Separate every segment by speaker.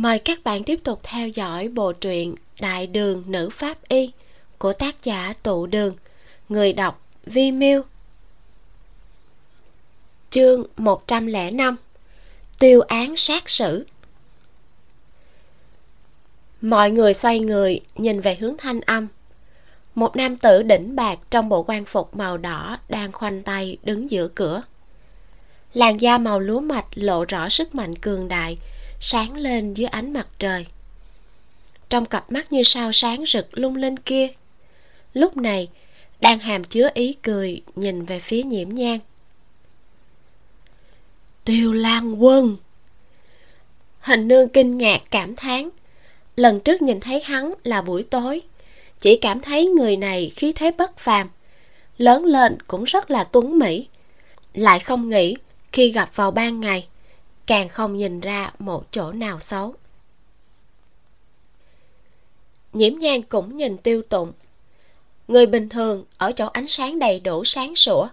Speaker 1: Mời các bạn tiếp tục theo dõi bộ truyện Đại đường nữ pháp y của tác giả Tụ Đường, người đọc Vi Miêu. Chương 105 Tiêu án sát sử Mọi người xoay người nhìn về hướng thanh âm. Một nam tử đỉnh bạc trong bộ quan phục màu đỏ đang khoanh tay đứng giữa cửa. Làn da màu lúa mạch lộ rõ sức mạnh cường đại, sáng lên dưới ánh mặt trời. Trong cặp mắt như sao sáng rực lung linh kia, lúc này đang hàm chứa ý cười nhìn về phía nhiễm nhang tiêu lan quân! Hình nương kinh ngạc cảm thán. Lần trước nhìn thấy hắn là buổi tối, chỉ cảm thấy người này khí thế bất phàm, lớn lên cũng rất là tuấn mỹ. Lại không nghĩ khi gặp vào ban ngày càng không nhìn ra một chỗ nào xấu. Nhiễm nhan cũng nhìn tiêu tụng. Người bình thường ở chỗ ánh sáng đầy đủ sáng sủa,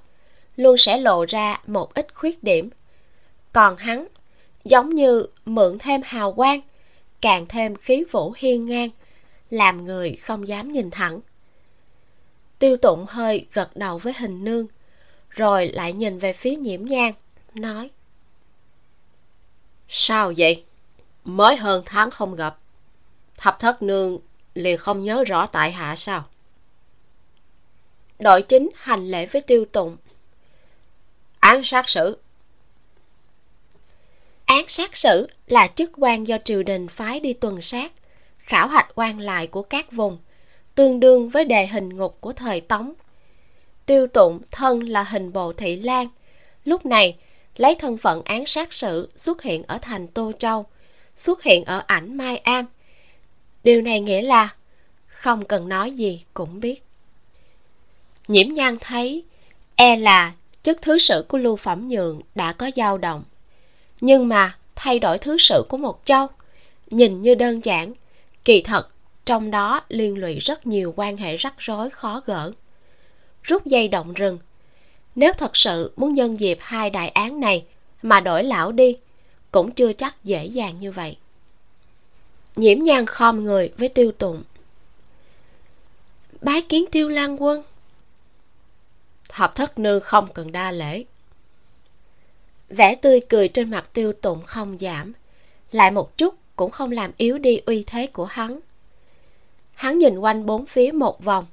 Speaker 1: luôn sẽ lộ ra một ít khuyết điểm. Còn hắn, giống như mượn thêm hào quang, càng thêm khí vũ hiên ngang, làm người không dám nhìn thẳng. Tiêu tụng hơi gật đầu với hình nương, rồi lại nhìn về phía nhiễm nhan, nói Sao vậy? Mới hơn tháng không gặp. Thập thất nương liền không nhớ rõ tại hạ sao? Đội chính hành lễ với tiêu tụng. Án sát sử Án sát sử là chức quan do triều đình phái đi tuần sát, khảo hạch quan lại của các vùng, tương đương với đề hình ngục của thời Tống. Tiêu tụng thân là hình bộ thị lan, lúc này lấy thân phận án sát sự xuất hiện ở thành Tô Châu, xuất hiện ở ảnh Mai Am. Điều này nghĩa là không cần nói gì cũng biết. Nhiễm nhan thấy e là chức thứ sử của Lưu Phẩm Nhượng đã có dao động. Nhưng mà thay đổi thứ sử của một châu, nhìn như đơn giản, kỳ thật trong đó liên lụy rất nhiều quan hệ rắc rối khó gỡ. Rút dây động rừng, nếu thật sự muốn nhân dịp hai đại án này mà đổi lão đi, cũng chưa chắc dễ dàng như vậy. Nhiễm nhan khom người với tiêu tụng. Bái kiến tiêu lan quân. Thập thất nương không cần đa lễ. Vẻ tươi cười trên mặt tiêu tụng không giảm, lại một chút cũng không làm yếu đi uy thế của hắn. Hắn nhìn quanh bốn phía một vòng,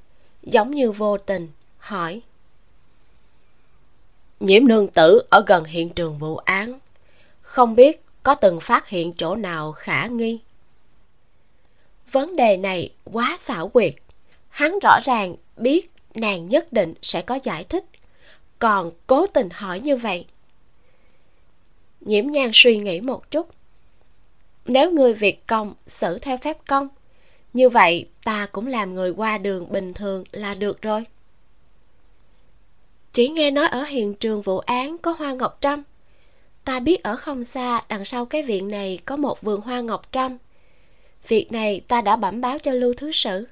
Speaker 1: giống như vô tình, hỏi nhiễm nương tử ở gần hiện trường vụ án. Không biết có từng phát hiện chỗ nào khả nghi. Vấn đề này quá xảo quyệt. Hắn rõ ràng biết nàng nhất định sẽ có giải thích. Còn cố tình hỏi như vậy. Nhiễm nhan suy nghĩ một chút. Nếu người việt công xử theo phép công, như vậy ta cũng làm người qua đường bình thường là được rồi chỉ nghe nói ở hiện trường vụ án có hoa ngọc trâm. Ta biết ở không xa đằng sau cái viện này có một vườn hoa ngọc trâm. Việc này ta đã bẩm báo cho lưu thứ sử.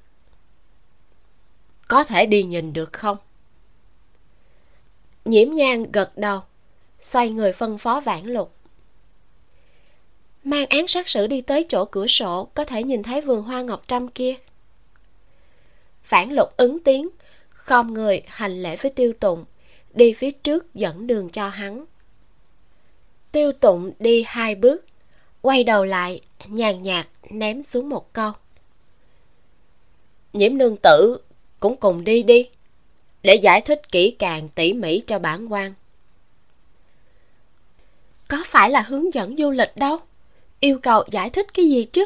Speaker 1: Có thể đi nhìn được không? Nhiễm nhan gật đầu xoay người phân phó vãn lục. Mang án sát sử đi tới chỗ cửa sổ có thể nhìn thấy vườn hoa ngọc trâm kia. Vãn lục ứng tiếng khom người hành lễ với tiêu tụng đi phía trước dẫn đường cho hắn. Tiêu tụng đi hai bước, quay đầu lại, nhàn nhạt ném xuống một câu. Nhiễm nương tử, cũng cùng đi đi, để giải thích kỹ càng tỉ mỉ cho bản quan. Có phải là hướng dẫn du lịch đâu? Yêu cầu giải thích cái gì chứ?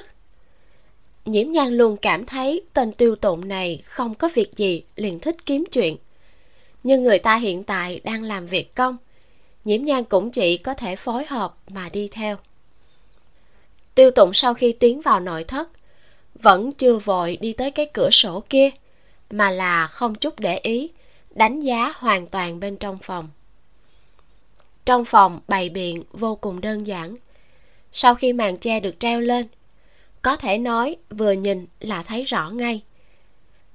Speaker 1: Nhiễm nhan luôn cảm thấy tên tiêu tụng này không có việc gì liền thích kiếm chuyện nhưng người ta hiện tại đang làm việc công. Nhiễm nhan cũng chỉ có thể phối hợp mà đi theo. Tiêu tụng sau khi tiến vào nội thất, vẫn chưa vội đi tới cái cửa sổ kia, mà là không chút để ý, đánh giá hoàn toàn bên trong phòng. Trong phòng bày biện vô cùng đơn giản. Sau khi màn che được treo lên, có thể nói vừa nhìn là thấy rõ ngay.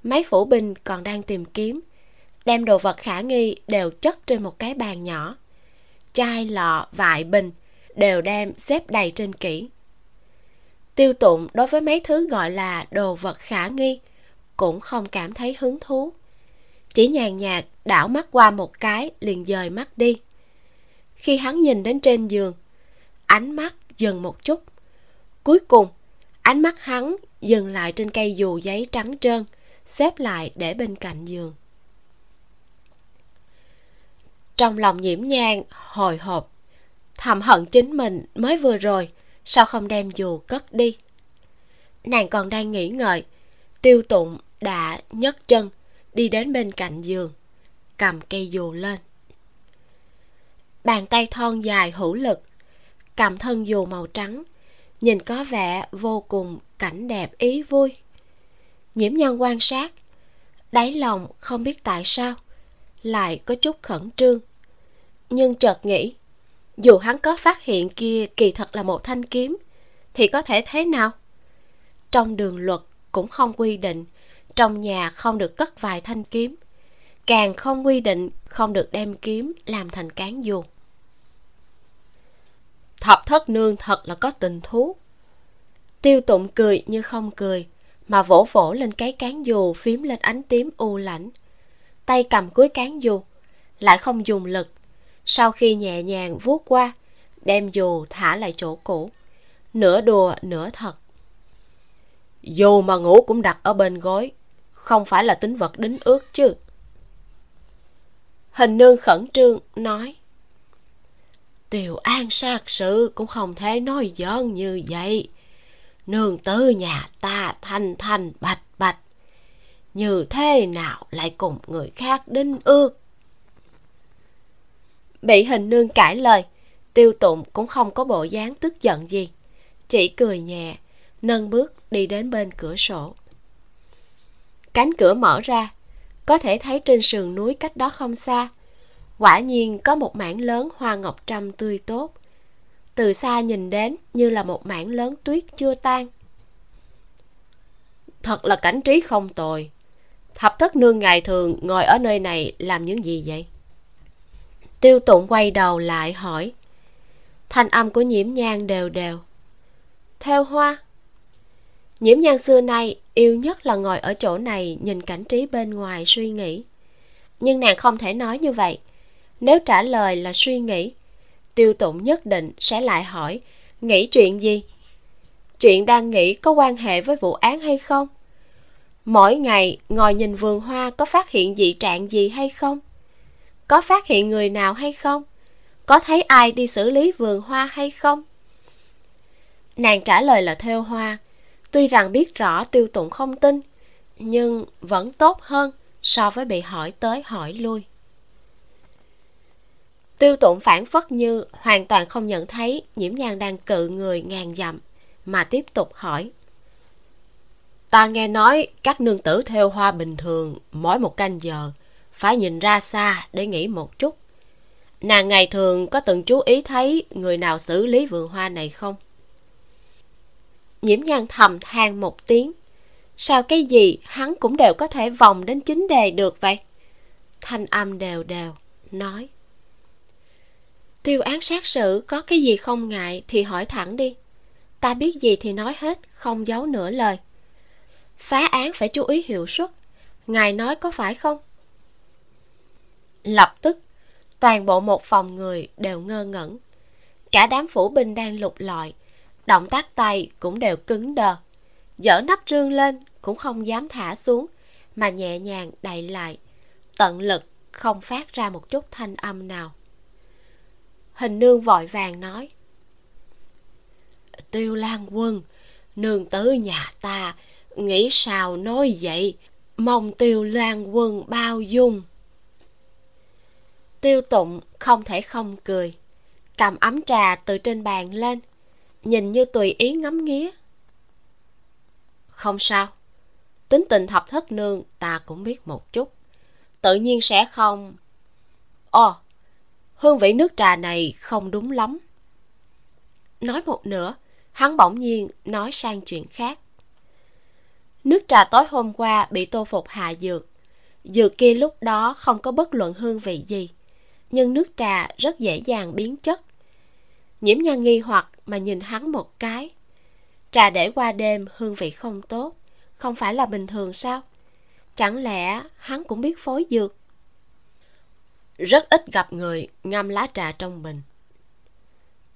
Speaker 1: Mấy phủ bình còn đang tìm kiếm đem đồ vật khả nghi đều chất trên một cái bàn nhỏ. Chai, lọ vại bình đều đem xếp đầy trên kỹ tiêu tụng đối với mấy thứ gọi là đồ vật khả nghi cũng không cảm thấy hứng thú. Chỉ nhàn nhạt đảo mắt qua một cái liền dời mắt đi. Khi hắn nhìn đến trên giường, ánh mắt dừng một chút. Cuối cùng, ánh mắt hắn dừng lại trên cây dù giấy trắng trơn, xếp lại để bên cạnh giường trong lòng nhiễm nhang, hồi hộp. Thầm hận chính mình mới vừa rồi, sao không đem dù cất đi? Nàng còn đang nghĩ ngợi, tiêu tụng đã nhấc chân, đi đến bên cạnh giường, cầm cây dù lên. Bàn tay thon dài hữu lực, cầm thân dù màu trắng, nhìn có vẻ vô cùng cảnh đẹp ý vui. Nhiễm nhân quan sát, đáy lòng không biết tại sao lại có chút khẩn trương. Nhưng chợt nghĩ, dù hắn có phát hiện kia kỳ thật là một thanh kiếm, thì có thể thế nào? Trong đường luật cũng không quy định, trong nhà không được cất vài thanh kiếm. Càng không quy định, không được đem kiếm làm thành cán dù thập thất nương thật là có tình thú. Tiêu tụng cười như không cười, mà vỗ vỗ lên cái cán dù phím lên ánh tím u lãnh tay cầm cuối cán dù, lại không dùng lực. Sau khi nhẹ nhàng vuốt qua, đem dù thả lại chỗ cũ. Nửa đùa, nửa thật. Dù mà ngủ cũng đặt ở bên gối, không phải là tính vật đính ước chứ. Hình nương khẩn trương, nói, tiểu an sát sự cũng không thể nói giỡn như vậy. Nương tử nhà ta thanh thanh bạch như thế nào lại cùng người khác đính ước bị hình nương cãi lời, tiêu tụng cũng không có bộ dáng tức giận gì. Chỉ cười nhẹ, nâng bước đi đến bên cửa sổ. Cánh cửa mở ra, có thể thấy trên sườn núi cách đó không xa. Quả nhiên có một mảng lớn hoa ngọc trâm tươi tốt. Từ xa nhìn đến như là một mảng lớn tuyết chưa tan. Thật là cảnh trí không tồi thập thất nương ngày thường ngồi ở nơi này làm những gì vậy? Tiêu tụng quay đầu lại hỏi. Thanh âm của nhiễm nhang đều đều. Theo hoa. Nhiễm nhang xưa nay yêu nhất là ngồi ở chỗ này nhìn cảnh trí bên ngoài suy nghĩ. Nhưng nàng không thể nói như vậy. Nếu trả lời là suy nghĩ, tiêu tụng nhất định sẽ lại hỏi, nghĩ chuyện gì? Chuyện đang nghĩ có quan hệ với vụ án hay không? Mỗi ngày, ngồi nhìn vườn hoa có phát hiện dị trạng gì hay không? Có phát hiện người nào hay không? Có thấy ai đi xử lý vườn hoa hay không? Nàng trả lời là theo hoa. Tuy rằng biết rõ tiêu tụng không tin, nhưng vẫn tốt hơn so với bị hỏi tới hỏi lui. Tiêu tụng phản phất như hoàn toàn không nhận thấy nhiễm nhang đang cự người ngàn dặm mà tiếp tục hỏi ta nghe nói các nương tử theo hoa bình thường mỗi một canh giờ, phải nhìn ra xa để nghĩ một chút. Nàng ngày thường có từng chú ý thấy người nào xử lý vườn hoa này không? Nhiễm nhan thầm than một tiếng. Sao cái gì hắn cũng đều có thể vòng đến chính đề được vậy? Thanh âm đều đều, nói. Tiêu án sát sự có cái gì không ngại thì hỏi thẳng đi. Ta biết gì thì nói hết, không giấu nửa lời phá án phải chú ý hiệu suất. Ngài nói có phải không? Lập tức, toàn bộ một phòng người đều ngơ ngẩn. Cả đám phủ binh đang lục lọi, động tác tay cũng đều cứng đờ. Dở nắp trương lên cũng không dám thả xuống, mà nhẹ nhàng đậy lại. Tận lực không phát ra một chút thanh âm nào. Hình nương vội vàng nói, tiêu lan quân, nương tứ nhà ta nghĩ sao nói vậy? Mong tiêu lan quân bao dung. Tiêu tụng không thể không cười. Cầm ấm trà từ trên bàn lên, nhìn như tùy ý ngắm nghía. Không sao. Tính tình thập thất nương ta cũng biết một chút. Tự nhiên sẽ không. Ồ, hương vị nước trà này không đúng lắm. Nói một nửa, hắn bỗng nhiên nói sang chuyện khác nước trà tối hôm qua bị tô phục hạ dược. Dược kia lúc đó không có bất luận hương vị gì, nhưng nước trà rất dễ dàng biến chất. Nhiễm nhan nghi hoặc mà nhìn hắn một cái. Trà để qua đêm hương vị không tốt, không phải là bình thường sao? Chẳng lẽ hắn cũng biết phối dược? Rất ít gặp người ngâm lá trà trong bình.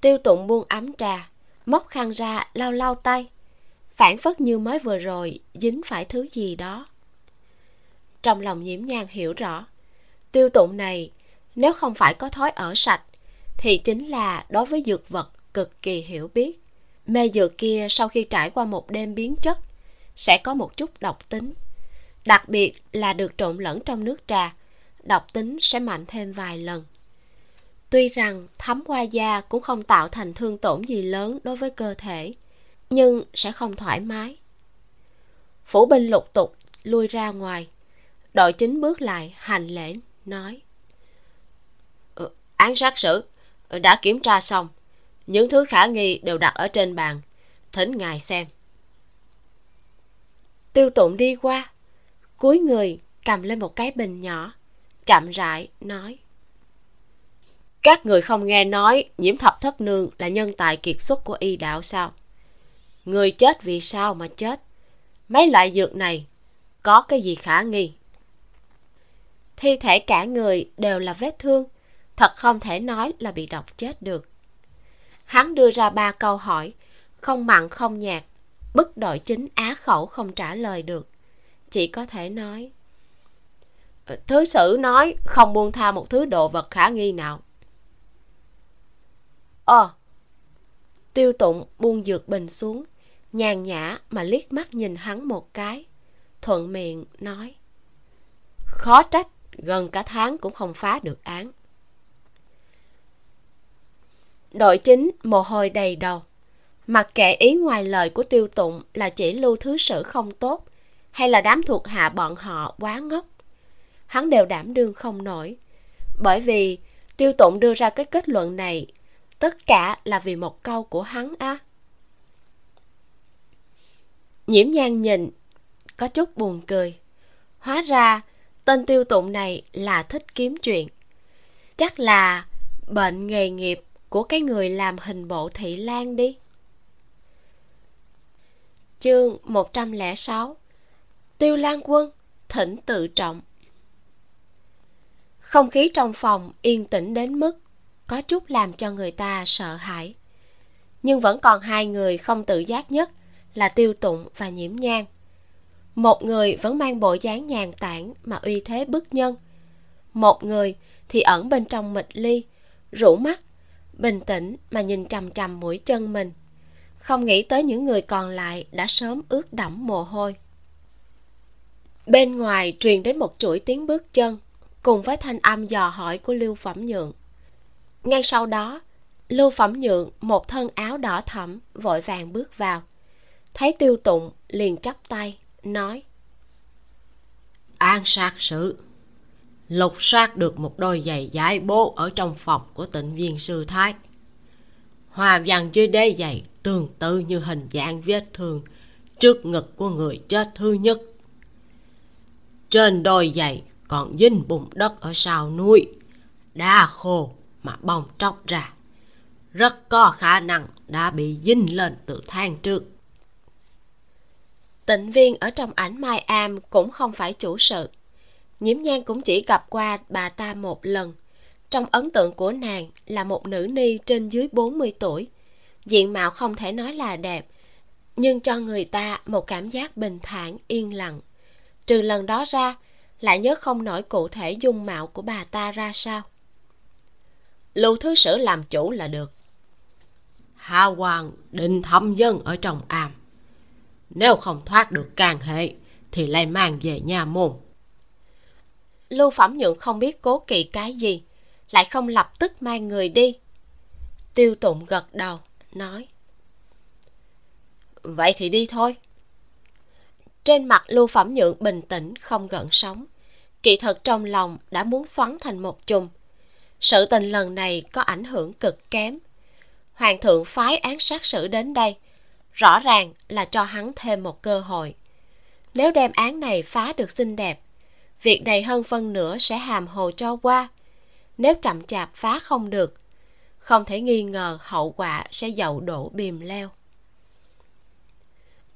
Speaker 1: Tiêu tụng buông ấm trà, móc khăn ra, lau lau tay phản phất như mới vừa rồi, dính phải thứ gì đó. Trong lòng nhiễm nhang hiểu rõ, tiêu tụng này, nếu không phải có thói ở sạch, thì chính là đối với dược vật cực kỳ hiểu biết. Mê dược kia sau khi trải qua một đêm biến chất, sẽ có một chút độc tính. Đặc biệt là được trộn lẫn trong nước trà, độc tính sẽ mạnh thêm vài lần. Tuy rằng thấm qua da cũng không tạo thành thương tổn gì lớn đối với cơ thể nhưng sẽ không thoải mái. Phủ binh lục tục lui ra ngoài. Đội chính bước lại hành lễ nói ừ, án sát sử ừ, đã kiểm tra xong. Những thứ khả nghi đều đặt ở trên bàn. Thỉnh ngài xem. Tiêu tụng đi qua. Cúi người cầm lên một cái bình nhỏ chậm rãi nói các người không nghe nói nhiễm thập thất nương là nhân tài kiệt xuất của y đạo sao? Người chết vì sao mà chết? Mấy loại dược này, có cái gì khả nghi? Thi thể cả người đều là vết thương, thật không thể nói là bị độc chết được. Hắn đưa ra ba câu hỏi, không mặn không nhạt, bức đội chính á khẩu không trả lời được. Chỉ có thể nói, thứ sử nói không buông tha một thứ đồ vật khả nghi nào. Ờ tiêu tụng buông dược bình xuống nhàn nhã mà liếc mắt nhìn hắn một cái, thuận miệng nói, khó trách, gần cả tháng cũng không phá được án. Đội chính mồ hôi đầy đầu, mặc kệ ý ngoài lời của tiêu tụng là chỉ lưu thứ sử không tốt hay là đám thuộc hạ bọn họ quá ngốc, hắn đều đảm đương không nổi. Bởi vì tiêu tụng đưa ra cái kết luận này, tất cả là vì một câu của hắn á nhiễm nhan nhìn, có chút buồn cười. Hóa ra, tên tiêu tụng này là thích kiếm chuyện. Chắc là bệnh nghề nghiệp của cái người làm hình bộ thị lan đi. Chương 106 Tiêu Lan Quân, thỉnh tự trọng. Không khí trong phòng yên tĩnh đến mức có chút làm cho người ta sợ hãi. Nhưng vẫn còn hai người không tự giác nhất là Tiêu Tụng và Nhiễm nhang. Một người vẫn mang bộ dáng nhàn tản mà uy thế bức nhân. Một người thì ẩn bên trong mịch ly, rũ mắt, bình tĩnh mà nhìn chằm chằm mũi chân mình. Không nghĩ tới những người còn lại đã sớm ướt đẫm mồ hôi. Bên ngoài truyền đến một chuỗi tiếng bước chân, cùng với thanh âm dò hỏi của Lưu Phẩm Nhượng. Ngay sau đó, Lưu Phẩm Nhượng một thân áo đỏ thẫm vội vàng bước vào. Thấy tiêu tụng liền chắp tay, nói An sát sự Lục soát được một đôi giày giải bố ở trong phòng của tịnh viên sư thái. Hòa văn dưới đế giày tương tự như hình dạng vết thương trước ngực của người chết thứ nhất. Trên đôi giày còn dính bùn đất ở sau núi, đá khô mà bong tróc ra. Rất có khả năng đã bị dính lên từ than trước. Tịnh viên ở trong ảnh Mai Am cũng không phải chủ sự. Nhiễm nhan cũng chỉ gặp qua bà ta một lần. Trong ấn tượng của nàng là một nữ ni trên dưới 40 tuổi. Diện mạo không thể nói là đẹp, nhưng cho người ta một cảm giác bình thản, yên lặng. Trừ lần đó ra, lại nhớ không nổi cụ thể dung mạo của bà ta ra sao. Lưu thứ sử làm chủ là được. Hà Hoàng định thăm dân ở trong am. Nếu không thoát được càng hệ, thì lại mang về nhà môn. Lưu Phẩm Nhượng không biết cố kỵ cái gì, lại không lập tức mang người đi. Tiêu Tụng gật đầu, nói. Vậy thì đi thôi. Trên mặt Lưu Phẩm Nhượng bình tĩnh, không gợn sóng. Kỳ thật trong lòng đã muốn xoắn thành một chùm. Sự tình lần này có ảnh hưởng cực kém. Hoàng thượng phái án sát sử đến đây, rõ ràng là cho hắn thêm một cơ hội. Nếu đem án này phá được xinh đẹp, việc này hơn phân nữa sẽ hàm hồ cho qua. Nếu chậm chạp phá không được, không thể nghi ngờ hậu quả sẽ dậu đổ bìm leo.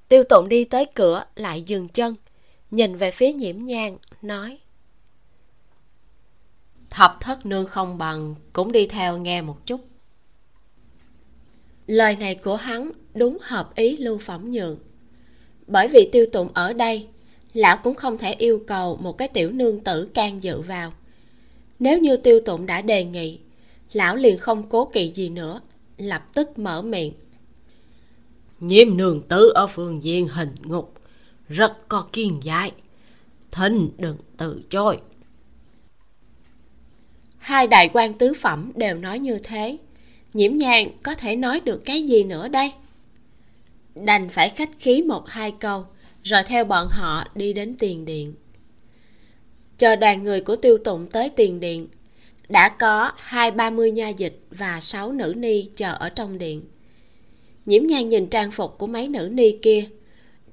Speaker 1: tiêu tụng đi tới cửa lại dừng chân nhìn về phía nhiễm nhang nói thập thất nương không bằng cũng đi theo nghe một chút lời này của hắn đúng hợp ý lưu phẩm nhượng. Bởi vì tiêu tụng ở đây lão cũng không thể yêu cầu một cái tiểu nương tử can dự vào. Nếu như tiêu tụng đã đề nghị lão liền không cố kỵ gì nữa lập tức mở miệng. Nhiễm nương tử ở phương diện hình ngục rất có kiên giải thỉnh đừng từ chối. Hai đại quan tứ phẩm đều nói như thế nhiễm nhàn có thể nói được cái gì nữa đây? Đành phải khách khí một hai câu, rồi theo bọn họ đi đến tiền điện. Chờ đoàn người của tiêu tụng tới tiền điện, đã có hai ba mươi nha dịch và sáu nữ ni chờ ở trong điện. Nhiễm nhan nhìn trang phục của mấy nữ ni kia,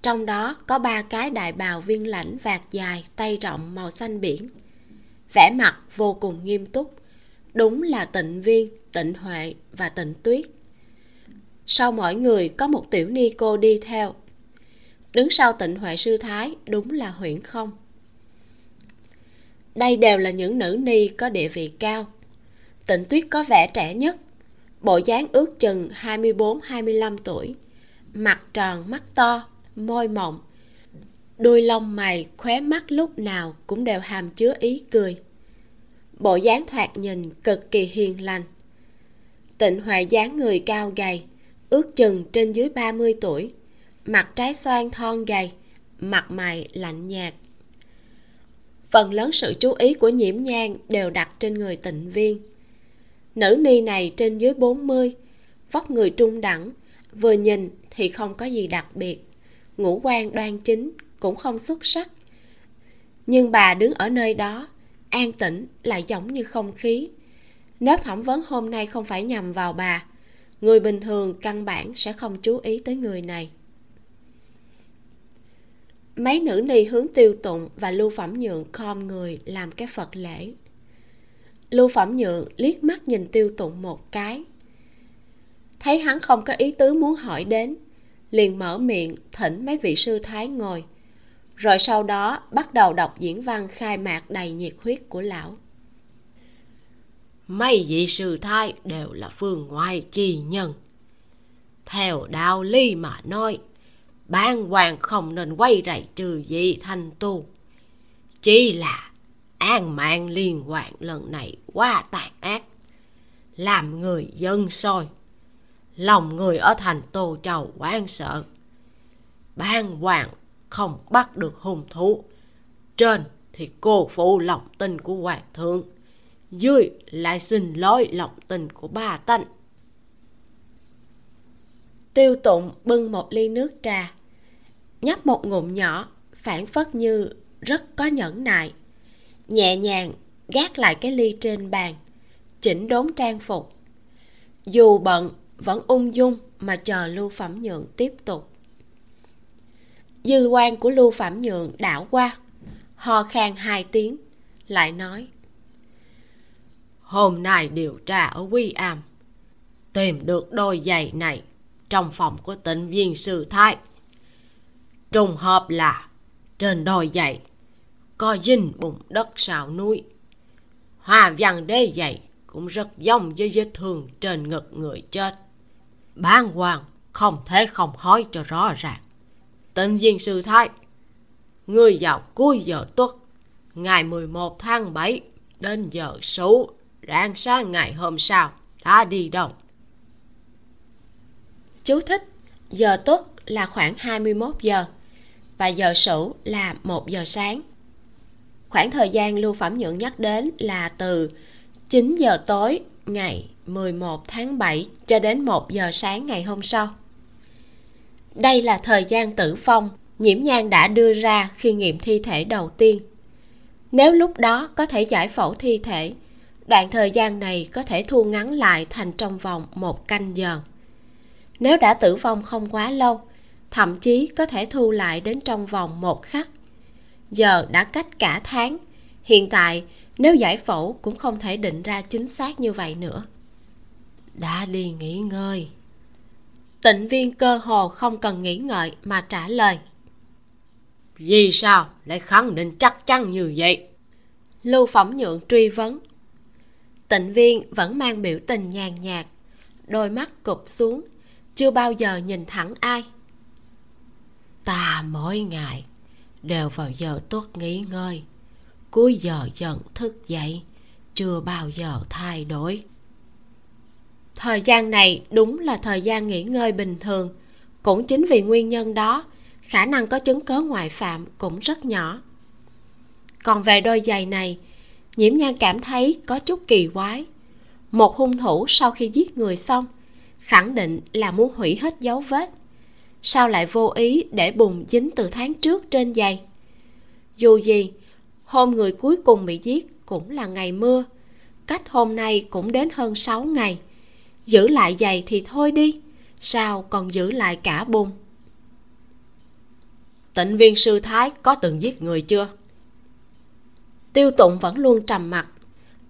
Speaker 1: trong đó có ba cái đại bào viên lãnh vạt dài, tay rộng, màu xanh biển. Vẻ mặt vô cùng nghiêm túc đúng là tịnh viên, tịnh huệ và tịnh tuyết. Sau mỗi người có một tiểu ni cô đi theo. Đứng sau tịnh huệ sư thái, đúng là huyễn không. Đây đều là những nữ ni có địa vị cao. Tịnh tuyết có vẻ trẻ nhất. Bộ dáng ước chừng 24-25 tuổi. Mặt tròn, mắt to, môi mọng. Đuôi lông mày khóe mắt lúc nào cũng đều hàm chứa ý cười bộ dáng thoạt nhìn cực kỳ hiền lành. Tịnh hoài dáng người cao gầy, ước chừng trên dưới 30 tuổi. Mặt trái xoan thon gầy, mặt mày lạnh nhạt. Phần lớn sự chú ý của nhiễm nhang đều đặt trên người tịnh viên. Nữ ni này trên dưới 40 vóc người trung đẳng, vừa nhìn thì không có gì đặc biệt. Ngũ quan đoan chính cũng không xuất sắc. Nhưng bà đứng ở nơi đó an tĩnh, lại giống như không khí. Nếu thẩm vấn hôm nay không phải nhằm vào bà. Người bình thường căn bản sẽ không chú ý tới người này. Mấy nữ ni hướng tiêu tụng và lưu phẩm nhượng khom người làm cái phật lễ. Lưu phẩm nhượng liếc mắt nhìn tiêu tụng một cái. Thấy hắn không có ý tứ muốn hỏi đến, liền mở miệng thỉnh mấy vị sư thái ngồi rồi sau đó bắt đầu đọc diễn văn khai mạc đầy nhiệt huyết của lão. Mấy vị sư thái đều là phương ngoại chi nhân. Theo đạo lý mà nói ban hoàng không nên quay rầy trừ dị thành tu. Chỉ là an mạng liên quan lần này quá tàn ác, làm người dân soi lòng người ở thành tô châu quan sợ. Ban hoàng không bắt được hung thủ. Trên thì cô phụ lòng tin của hoàng thượng. Dưới lại xin lỗi lòng tin của ba tánh tiêu tụng bưng một ly nước trà, nhấp một ngụm nhỏ, phản phất như rất có nhẫn nại. Nhẹ nhàng gác lại cái ly trên bàn, chỉnh đốn trang phục. Dù bận vẫn ung dung mà chờ lưu phẩm nhượng tiếp tục dư quan của lưu phạm nhượng đảo qua. Ho khan hai tiếng, lại nói. Hôm nay điều tra ở quy am, tìm được đôi giày này trong phòng của tịnh viên sư thái. Trùng hợp là trên đôi giày có dinh bùn đất sào núi. Hoa văn đế giày cũng rất giống với vết thương trên ngực người chết. Bán hoàng không thể không hói cho rõ ràng. Tên viên sư thái. Người vào cuối giờ tuất, Ngày 11 tháng 7 Đến giờ số, Rạng sáng ngày hôm sau Đã đi đâu? Chú thích, Giờ tuất là khoảng 21 giờ Và giờ sử là 1 giờ sáng. Khoảng thời gian Lưu Phẩm Nhượng nhắc đến là từ 9 giờ tối ngày 11 tháng 7 cho đến 1 giờ sáng ngày hôm sau đây là thời gian tử vong nhiễm nhan đã đưa ra khi nghiệm thi thể đầu tiên. Nếu lúc đó có thể giải phẫu thi thể, đoạn thời gian này có thể thu ngắn lại thành trong vòng một canh giờ. Nếu đã tử vong không quá lâu, thậm chí có thể thu lại đến trong vòng một khắc. Giờ đã cách cả tháng. Hiện tại, nếu giải phẫu cũng không thể định ra chính xác như vậy nữa. Đã đi nghỉ ngơi tịnh viên cơ hồ không cần nghĩ ngợi mà trả lời.
Speaker 2: Vì sao lại khẳng định chắc chắn như vậy?
Speaker 1: Lưu phẩm nhượng truy vấn. Tịnh viên vẫn mang biểu tình nhàn nhạt đôi mắt cụp xuống chưa bao giờ nhìn thẳng ai.
Speaker 2: Ta mỗi ngày đều vào giờ tốt nghỉ ngơi cuối giờ dần thức dậy chưa bao giờ thay đổi
Speaker 1: thời gian này đúng là thời gian nghỉ ngơi bình thường. Cũng chính vì nguyên nhân đó, khả năng có chứng cớ ngoại phạm cũng rất nhỏ. Còn về đôi giày này, nhiễm nhan cảm thấy có chút kỳ quái. Một hung thủ sau khi giết người xong, khẳng định là muốn hủy hết dấu vết. Sao lại vô ý để bùn dính từ tháng trước trên giày? Dù gì, hôm người cuối cùng bị giết cũng là ngày mưa. Cách hôm nay cũng đến hơn 6 ngày giữ lại giày thì thôi đi, sao còn giữ lại cả bùn?
Speaker 2: Tịnh viên sư thái có từng giết người chưa?
Speaker 1: Tiêu tụng vẫn luôn trầm mặc,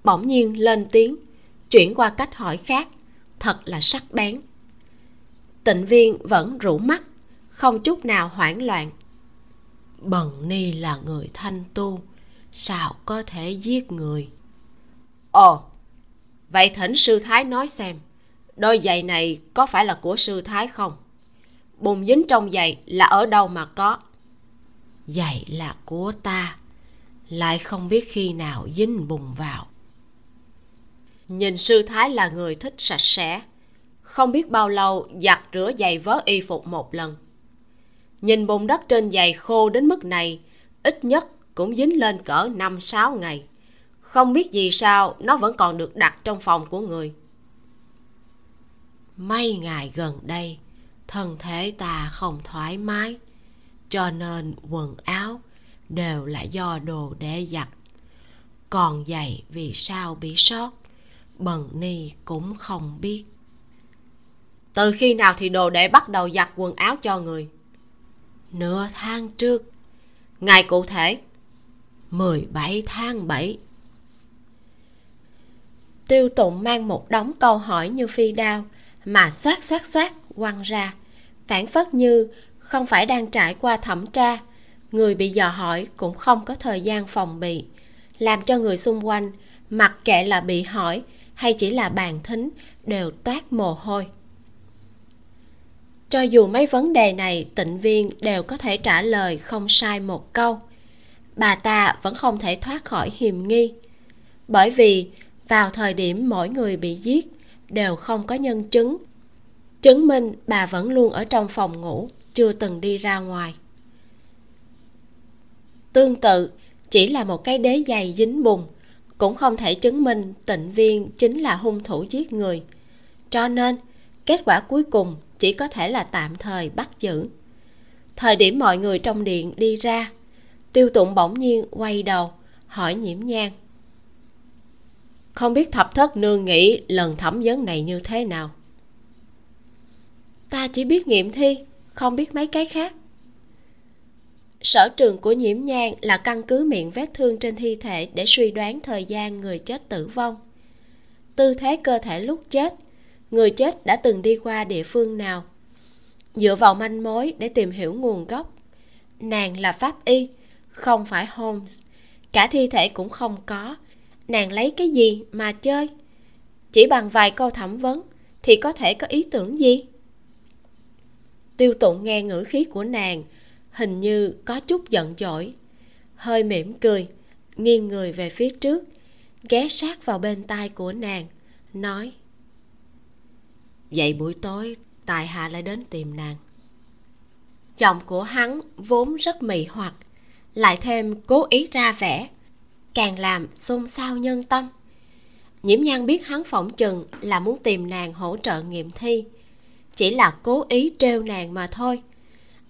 Speaker 1: bỗng nhiên lên tiếng, chuyển qua cách hỏi khác, thật là sắc bén. Tịnh viên vẫn rủ mắt, không chút nào hoảng loạn.
Speaker 2: Bần ni là người thanh tu, sao có thể giết người?
Speaker 1: Ồ, vậy thỉnh sư thái nói xem đôi giày này có phải là của sư thái không? Bùn dính trong giày là ở đâu mà có?
Speaker 2: Giày là của ta. Lại không biết khi nào dính bùn vào.
Speaker 1: Nhìn sư thái là người thích sạch sẽ. Không biết bao lâu giặt rửa giày vớ y phục một lần. Nhìn bùn đất trên giày khô đến mức này, ít nhất cũng dính lên cỡ năm sáu ngày. Không biết vì sao nó vẫn còn được đặt trong phòng của người
Speaker 2: mấy ngày gần đây thân thể ta không thoải mái cho nên quần áo đều là do đồ để giặt. Còn giày vì sao bị sót bần ni cũng không biết.
Speaker 1: Từ khi nào thì đồ để bắt đầu giặt quần áo cho người?
Speaker 2: Nửa tháng trước.
Speaker 1: Ngày cụ thể?
Speaker 2: 17 tháng 7
Speaker 1: Tiêu tụng mang một đống câu hỏi như phi đao mà xoát xoát xoát, quăng ra. Phản phất như không phải đang trải qua thẩm tra, Người bị dò hỏi cũng không có thời gian phòng bị, Làm cho người xung quanh, Mặc kệ là bị hỏi hay chỉ là bàn thính, Đều toát mồ hôi. Cho dù mấy vấn đề này, tịnh viên đều có thể trả lời không sai một câu. Bà ta vẫn không thể thoát khỏi hiềm nghi, bởi vì vào thời điểm mỗi người bị giết đều không có nhân chứng. Chứng minh bà vẫn luôn ở trong phòng ngủ, chưa từng đi ra ngoài. Tương tự, chỉ là một cái đế giày dính bùn, cũng không thể chứng minh tịnh viên chính là hung thủ giết người. Cho nên, kết quả cuối cùng chỉ có thể là tạm thời bắt giữ. Thời điểm mọi người trong điện đi ra, tiêu tụng bỗng nhiên quay đầu, hỏi nhiễm nhang không biết thập thất nương nghĩ lần thẩm vấn này như thế nào. Ta chỉ biết nghiệm thi, không biết mấy cái khác. Sở trường của nhiễm nhang là căn cứ miệng vết thương trên thi thể để suy đoán thời gian người chết tử vong. Tư thế cơ thể lúc chết, người chết đã từng đi qua địa phương nào. Dựa vào manh mối để tìm hiểu nguồn gốc. Nàng là pháp y, không phải holmes. Cả thi thể cũng không có nàng lấy cái gì mà chơi? Chỉ bằng vài câu thẩm vấn thì có thể có ý tưởng gì? Tiêu tụng nghe ngữ khí của nàng, hình như có chút giận dỗi, hơi mỉm cười, nghiêng người về phía trước, ghé sát vào bên tai của nàng, nói,
Speaker 2: vậy buổi tối tài hạ lại đến tìm nàng.
Speaker 1: Chồng của hắn vốn rất mị hoặc, lại thêm cố ý ra vẻ càng làm xôn xao nhân tâm. Nhiễm nhan biết hắn phỏng chừng là muốn tìm nàng hỗ trợ nghiệm thi. Chỉ là cố ý trêu nàng mà thôi.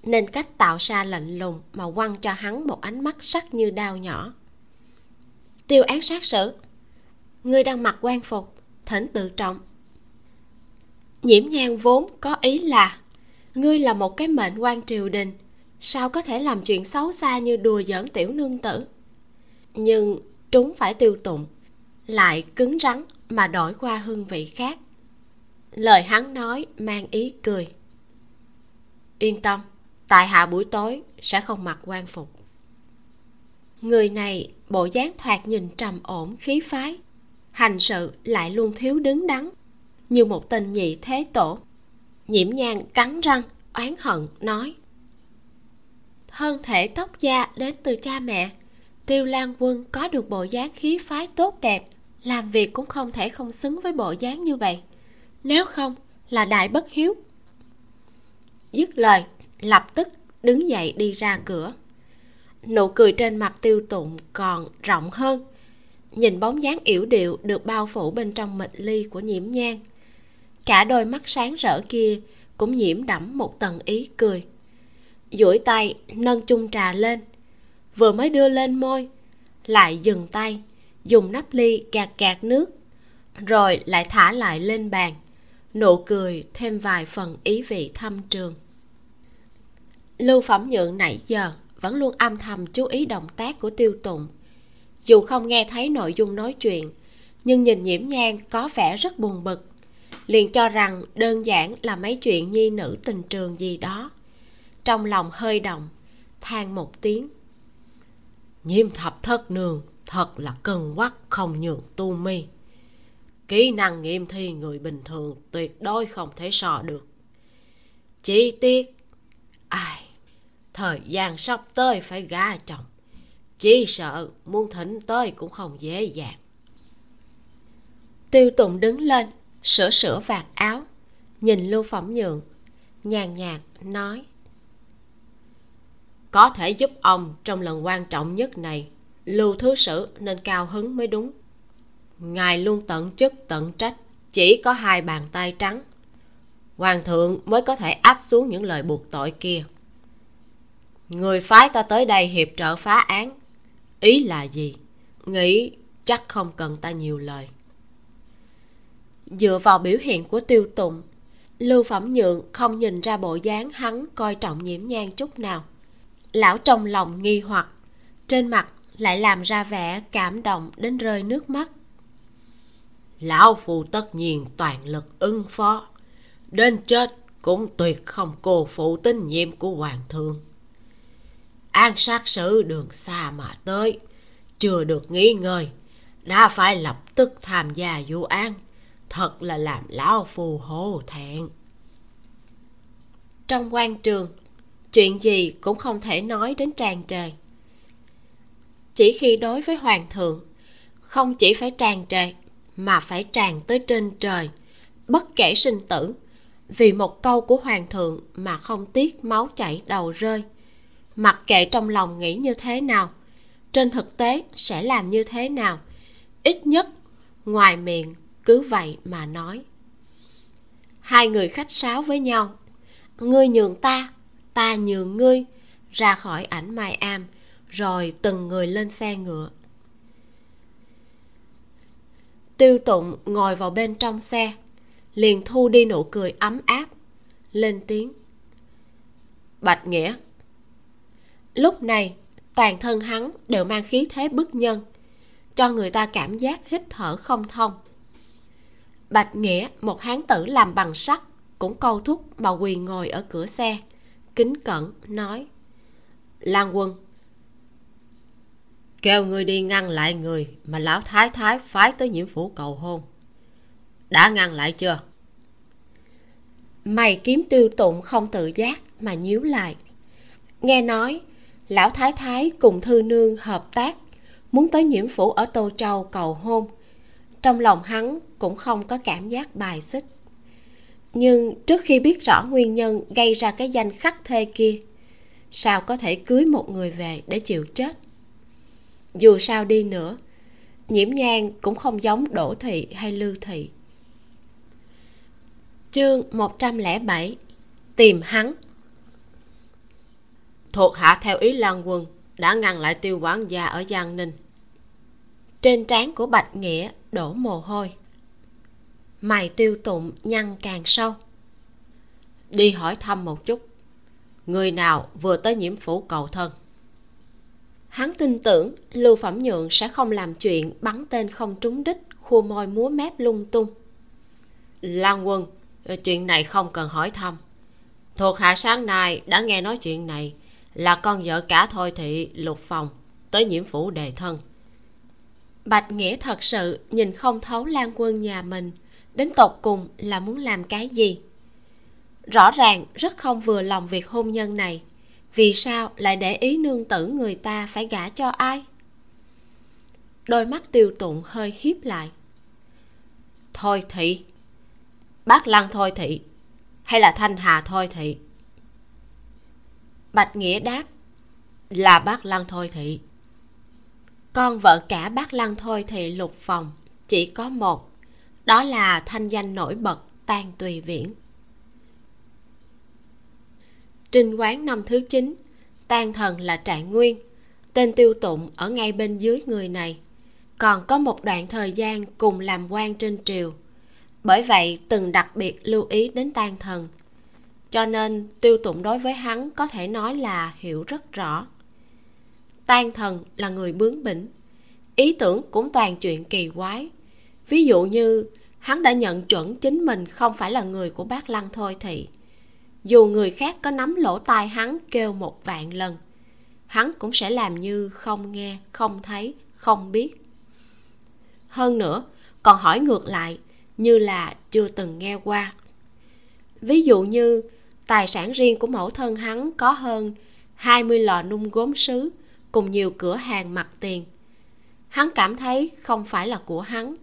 Speaker 1: Nên cách tạo ra lạnh lùng mà quăng cho hắn một ánh mắt sắc như đao nhỏ. Tiêu án sát sử ngươi đang mặc quan phục, thỉnh tự trọng. Nhiễm nhan vốn có ý là, ngươi là một cái mệnh quan triều đình, sao có thể làm chuyện xấu xa như đùa giỡn tiểu nương tử? Nhưng trúng phải tiêu tụng, lại cứng rắn mà đổi qua hương vị khác. Lời hắn nói mang ý cười.
Speaker 2: Yên tâm, tại hạ buổi tối sẽ không mặc quan phục.
Speaker 1: Người này bộ dáng thoạt nhìn trầm ổn, khí phái. Hành sự lại luôn thiếu đứng đắn, như một tên nhị thế tổ. Nhiễm nhang cắn răng, oán hận, nói, thân thể tóc da đến từ cha mẹ tiêu lan quân có được bộ dáng khí phái tốt đẹp, làm việc cũng không thể không xứng với bộ dáng như vậy. Nếu không, là đại bất hiếu. Dứt lời, lập tức đứng dậy đi ra cửa. Nụ cười trên mặt tiêu tụng còn rộng hơn. Nhìn bóng dáng yểu điệu được bao phủ bên trong mịch ly của nhiễm nhang. Cả đôi mắt sáng rỡ kia cũng nhiễm đẫm một tầng ý cười. Duỗi tay nâng chung trà lên vừa mới đưa lên môi, lại dừng tay, dùng nắp ly kẹt kẹt nước, rồi lại thả lại lên bàn, nụ cười thêm vài phần ý vị thâm trường. Lưu phẩm nhượng nãy giờ vẫn luôn âm thầm chú ý động tác của tiêu tụng dù không nghe thấy nội dung nói chuyện, nhưng nhìn nhiễm nhang có vẻ rất buồn bực, liền cho rằng đơn giản là mấy chuyện nhi nữ tình trường gì đó. Trong lòng hơi động, than một tiếng nhiêm thập thất nương thật là cân quắc không nhượng tu mi. Kỹ năng nghiệm thi người bình thường tuyệt đối không thể so được. Chi tiết? Ai, thời gian sắp tới phải gả chồng. Chỉ sợ muốn thỉnh tới cũng không dễ dàng. Tiêu tụng đứng lên, sửa sửa vạt áo, nhìn lưu phẩm nhượng, nhàn nhạt nói
Speaker 2: có thể giúp ông trong lần quan trọng nhất này. Lưu thứ sử nên cao hứng mới đúng. Ngài luôn tận chức, tận trách, chỉ có hai bàn tay trắng. Hoàng thượng mới có thể áp xuống những lời buộc tội kia. Người phái ta tới đây hiệp trợ phá án. Ý là gì? Nghĩ chắc không cần ta nhiều lời.
Speaker 1: Dựa vào biểu hiện của tiêu tụng lưu phẩm nhượng không nhìn ra bộ dáng hắn coi trọng nhiễm nhang chút nào lão trong lòng nghi hoặc. Trên mặt lại làm ra vẻ cảm động đến rơi nước mắt.
Speaker 2: Lão phù tất nhiên toàn lực ứng phó. Đến chết cũng tuyệt không cô phụ tín nhiệm của hoàng thượng. An sát sử đường xa mà tới chưa được nghỉ ngơi đã phải lập tức tham gia vụ án thật là làm lão phù hổ thẹn.
Speaker 1: Trong quan trường chuyện gì cũng không thể nói đến tràn trề. Chỉ khi đối với hoàng thượng, không chỉ phải tràn trề, mà phải tràn tới trên trời, bất kể sinh tử, vì một câu của hoàng thượng mà không tiếc máu chảy đầu rơi. Mặc kệ trong lòng nghĩ như thế nào, trên thực tế sẽ làm như thế nào, ít nhất ngoài miệng cứ vậy mà nói. Hai người khách sáo với nhau, ngươi nhường ta ta nhường ngươi ra khỏi ảnh mai am, rồi từng người lên xe ngựa. Tiêu tụng ngồi vào bên trong xe, liền thu đi nụ cười ấm áp, lên tiếng. Bạch nghĩa, lúc này toàn thân hắn đều mang khí thế bức nhân, cho người ta cảm giác hít thở không thông. Bạch nghĩa, một hán tử làm bằng sắt, cũng câu thúc mà quỳ ngồi ở cửa xe kính cẩn, nói, lan quân,
Speaker 2: kêu người đi ngăn lại người mà lão thái thái phái tới nhiễm phủ cầu hôn. Đã ngăn lại chưa?
Speaker 1: Mày kiếm tiêu tụng không tự giác mà nhíu lại. Nghe nói, lão thái thái cùng thư nương hợp tác, muốn tới nhiễm phủ ở tô châu cầu hôn. Trong lòng hắn cũng không có cảm giác bài xích nhưng trước khi biết rõ nguyên nhân gây ra cái danh khắc thê kia, sao có thể cưới một người về để chịu chết? Dù sao đi nữa, nhiễm nhang cũng không giống đỗ thị hay lưu thị. Chương 107 tìm hắn.
Speaker 2: Thuộc hạ theo ý lan quân đã ngăn lại tiêu quán gia ở giang ninh.
Speaker 1: Trên trán của bạch nghĩa đổ mồ hôi mày tiêu tụng nhăn càng sâu.
Speaker 2: Đi hỏi thăm một chút. Người nào vừa tới nhiễm phủ cầu thân?
Speaker 1: Hắn tin tưởng lưu phẩm nhượng sẽ không làm chuyện bắn tên không trúng đích, khua môi múa mép lung tung.
Speaker 2: Lan quân, chuyện này không cần hỏi thăm. Thuộc hạ sáng nay đã nghe nói chuyện này, là con vợ cả thôi thị lục phòng tới nhiễm phủ đề thân.
Speaker 1: Bạch nghĩa thật sự nhìn không thấu lan quân nhà mình đến tột cùng là muốn làm cái gì? Rõ ràng rất không vừa lòng việc hôn nhân này. Vì sao lại để ý nương tử người ta phải gả cho ai? Đôi mắt tiêu tụng hơi hiếp lại.
Speaker 2: Thôi thị. Bác lăng thôi thị. Hay là thanh hà thôi thị?
Speaker 1: Bạch nghĩa đáp,
Speaker 2: là bác lăng thôi thị.
Speaker 1: Con vợ cả bác lăng thôi thị lục phòng chỉ có một đó là thanh danh nổi bật, tan tùy viễn. Trinh quán năm thứ chín tan thần là trạng nguyên. Tên tiêu tụng ở ngay bên dưới người này. Còn có một đoạn thời gian cùng làm quan trên triều. Bởi vậy từng đặc biệt lưu ý đến tan thần. Cho nên tiêu tụng đối với hắn có thể nói là hiểu rất rõ. Tan thần là người bướng bỉnh. Ý tưởng cũng toàn chuyện kỳ quái ví dụ như, hắn đã nhận chuẩn chính mình không phải là người của bác lăng thôi thì, dù người khác có nắm lỗ tai hắn kêu một vạn lần, hắn cũng sẽ làm như không nghe, không thấy, không biết. Hơn nữa, còn hỏi ngược lại, như là chưa từng nghe qua. Ví dụ như, tài sản riêng của mẫu thân hắn có hơn 20 lò nung gốm sứ cùng nhiều cửa hàng mặt tiền. Hắn cảm thấy không phải là của hắn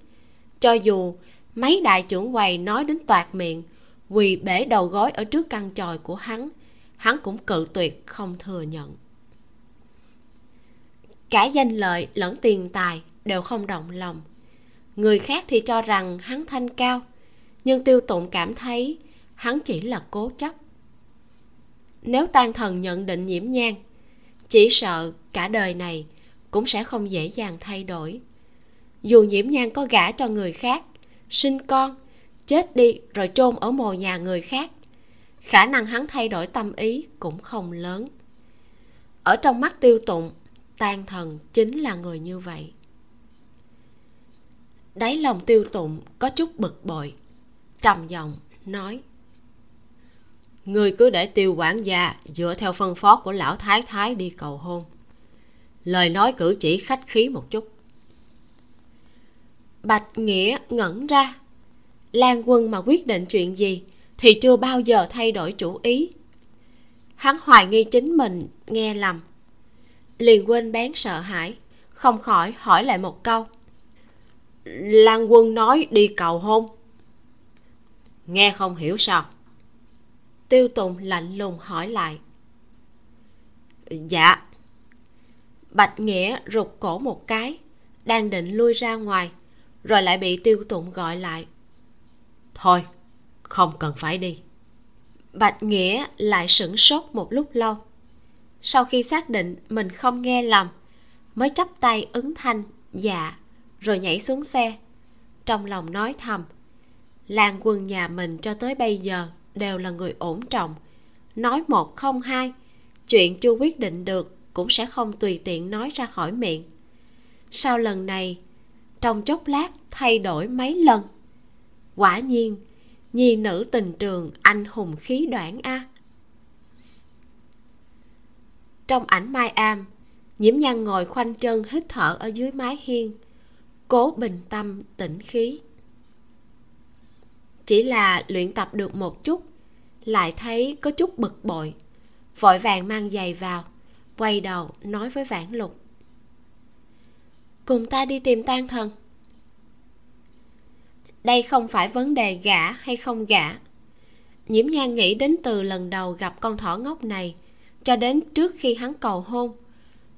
Speaker 1: cho dù mấy đại trưởng quầy nói đến toạc miệng, quỳ bể đầu gối ở trước căn tròi của hắn hắn cũng cự tuyệt không thừa nhận. Cả danh lợi lẫn tiền tài đều không động lòng. Người khác thì cho rằng hắn thanh cao, nhưng tiêu tụng cảm thấy hắn chỉ là cố chấp. Nếu tan thần nhận định nhiễm nhang, chỉ sợ cả đời này cũng sẽ không dễ dàng thay đổi dù nhiễm nhang có gả cho người khác, sinh con, chết đi rồi chôn ở mồ nhà người khác, khả năng hắn thay đổi tâm ý cũng không lớn. Ở trong mắt tiêu tụng tan thần chính là người như vậy. Đáy lòng tiêu tụng có chút bực bội, trầm giọng nói
Speaker 2: người cứ để tiêu quản gia dựa theo phân phó của lão thái thái đi cầu hôn. Lời nói cử chỉ khách khí một chút
Speaker 1: bạch nghĩa ngẩn ra. Lan quân mà quyết định chuyện gì thì chưa bao giờ thay đổi chủ ý. Hắn hoài nghi chính mình nghe lầm. Liền quên bén sợ hãi, không khỏi hỏi lại một câu.
Speaker 2: Lan quân nói đi cầu hôn. Nghe không hiểu sao?
Speaker 1: Tiêu tùng lạnh lùng hỏi lại.
Speaker 2: Dạ.
Speaker 1: Bạch nghĩa rụt cổ một cái, đang định lui ra ngoài rồi lại bị tiêu tụng gọi lại.
Speaker 2: Thôi không cần phải đi.
Speaker 1: Bạch nghĩa lại sửng sốt một lúc lâu. Sau khi xác định mình không nghe lầm mới chắp tay ứng thanh dạ rồi nhảy xuống xe. Trong lòng nói thầm lan quân nhà mình cho tới bây giờ đều là người ổn trọng. Nói một không hai chuyện chưa quyết định được cũng sẽ không tùy tiện nói ra khỏi miệng. Sau lần này trong chốc lát thay đổi mấy lần. Quả nhiên, nhi nữ tình trường anh hùng khí đoạn a. Trong ảnh mai am, nhiễm nhan ngồi khoanh chân hít thở ở dưới mái hiên, cố bình tâm tĩnh khí. Chỉ là luyện tập được một chút, lại thấy có chút bực bội, vội vàng mang giày vào, quay đầu nói với vãn lục cùng ta đi tìm tan thần. Đây không phải vấn đề gả hay không gả nhiễm nhan nghĩ đến từ lần đầu gặp con thỏ ngốc này, cho đến trước khi hắn cầu hôn,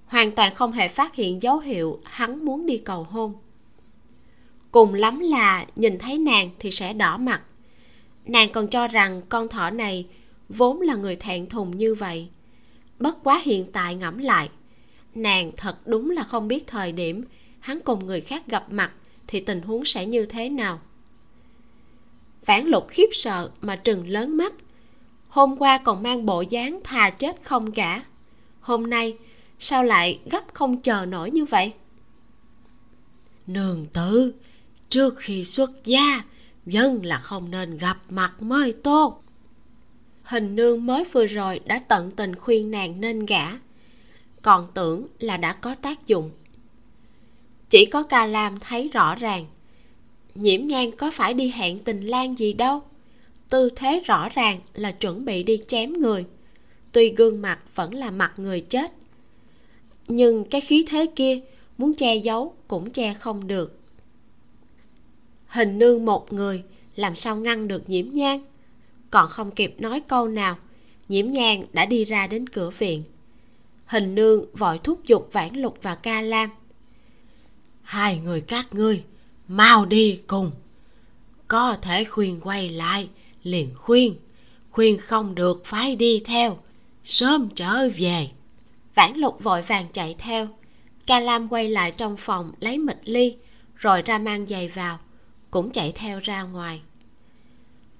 Speaker 1: hoàn toàn không hề phát hiện dấu hiệu hắn muốn đi cầu hôn. Cùng lắm là nhìn thấy nàng thì sẽ đỏ mặt. Nàng còn cho rằng con thỏ này vốn là người thẹn thùng như vậy. Bất quá hiện tại ngẫm lại, nàng thật đúng là không biết thời điểm hắn cùng người khác gặp mặt, thì tình huống sẽ như thế nào? Phản lục khiếp sợ mà trừng lớn mắt. Hôm qua còn mang bộ dáng thà chết không cả. Hôm nay, sao lại gấp không chờ nổi như vậy?
Speaker 2: Nương tử, trước khi xuất gia, dân là không nên gặp mặt mới tốt.
Speaker 1: Hình nương mới vừa rồi đã tận tình khuyên nàng nên gả. Còn tưởng là đã có tác dụng chỉ có ca lam thấy rõ ràng. Nhiễm nhan có phải đi hẹn tình lang gì đâu. Tư thế rõ ràng là chuẩn bị đi chém người. Tuy gương mặt vẫn là mặt người chết. Nhưng cái khí thế kia, muốn che giấu cũng che không được. Hình nương một người làm sao ngăn được nhiễm nhan còn không kịp nói câu nào, nhiễm nhan đã đi ra đến cửa viện. Hình nương vội thúc giục vãn lục và ca lam hai người các ngươi, mau đi cùng. Có thể khuyên quay lại, liền khuyên. Khuyên không được phải đi theo, sớm trở về. Vãn lục vội vàng chạy theo. Ca lam quay lại trong phòng lấy mịch ly, rồi ra mang giày vào, cũng chạy theo ra ngoài.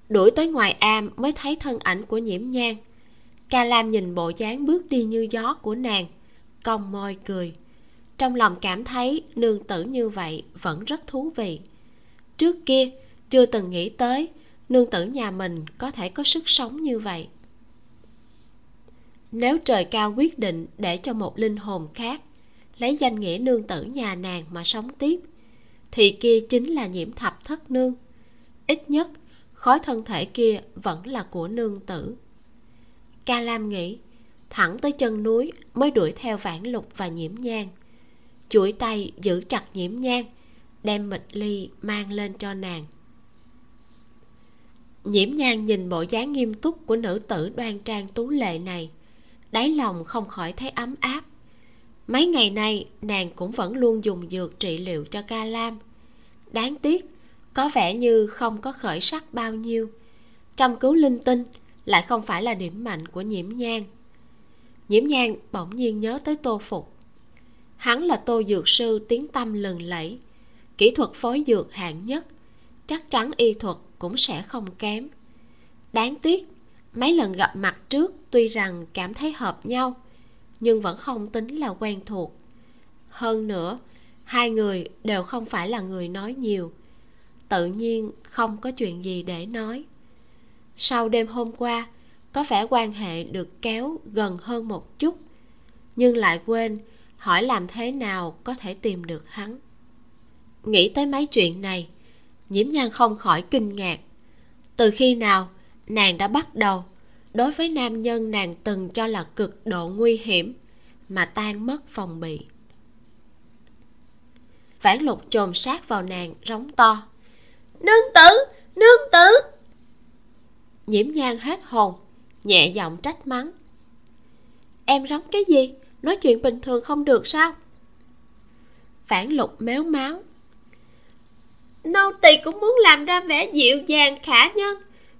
Speaker 1: Đuổi tới ngoài am mới thấy thân ảnh của nhiễm nhang ca lam nhìn bộ dáng bước đi như gió của nàng, cong môi cười trong lòng cảm thấy nương tử như vậy vẫn rất thú vị. Trước kia, chưa từng nghĩ tới nương tử nhà mình có thể có sức sống như vậy. Nếu trời cao quyết định để cho một linh hồn khác lấy danh nghĩa nương tử nhà nàng mà sống tiếp, thì kia chính là nhiễm thập thất nương. Ít nhất, khối thân thể kia vẫn là của nương tử. Ca lam nghĩ, thẳng tới chân núi mới đuổi theo vãn lục và nhiễm nhang chuỗi tay giữ chặt nhiễm nhang, đem mịch ly mang lên cho nàng. Nhiễm nhang nhìn bộ dáng nghiêm túc của nữ tử đoan trang tú lệ này, đáy lòng không khỏi thấy ấm áp. Mấy ngày nay, nàng cũng vẫn luôn dùng dược trị liệu cho ca lam. Đáng tiếc, có vẻ như không có khởi sắc bao nhiêu. Chăm cứu linh tinh, lại không phải là điểm mạnh của nhiễm nhang. Nhiễm nhang bỗng nhiên nhớ tới tô phục hắn là tô dược sư tiếng tâm lừng lẫy, kỹ thuật phối dược hạng nhất, chắc chắn y thuật cũng sẽ không kém. Đáng tiếc, mấy lần gặp mặt trước tuy rằng cảm thấy hợp nhau, nhưng vẫn không tính là quen thuộc. Hơn nữa, hai người đều không phải là người nói nhiều, tự nhiên không có chuyện gì để nói. Sau đêm hôm qua, có vẻ quan hệ được kéo gần hơn một chút, nhưng lại quên hỏi làm thế nào có thể tìm được hắn? Nghĩ tới mấy chuyện này, nhiễm nhan không khỏi kinh ngạc. Từ khi nào nàng đã bắt đầu, đối với nam nhân nàng từng cho là cực độ nguy hiểm, mà tan mất phòng bị. Phản lục chồm sát vào nàng, rống to. Nương tử nương tử! Nhiễm nhan hết hồn, nhẹ giọng trách mắng. Em rống cái gì? Nói chuyện bình thường không được sao? Phản lục méo máu. Nô tỳ cũng muốn làm ra vẻ dịu dàng khả nhân,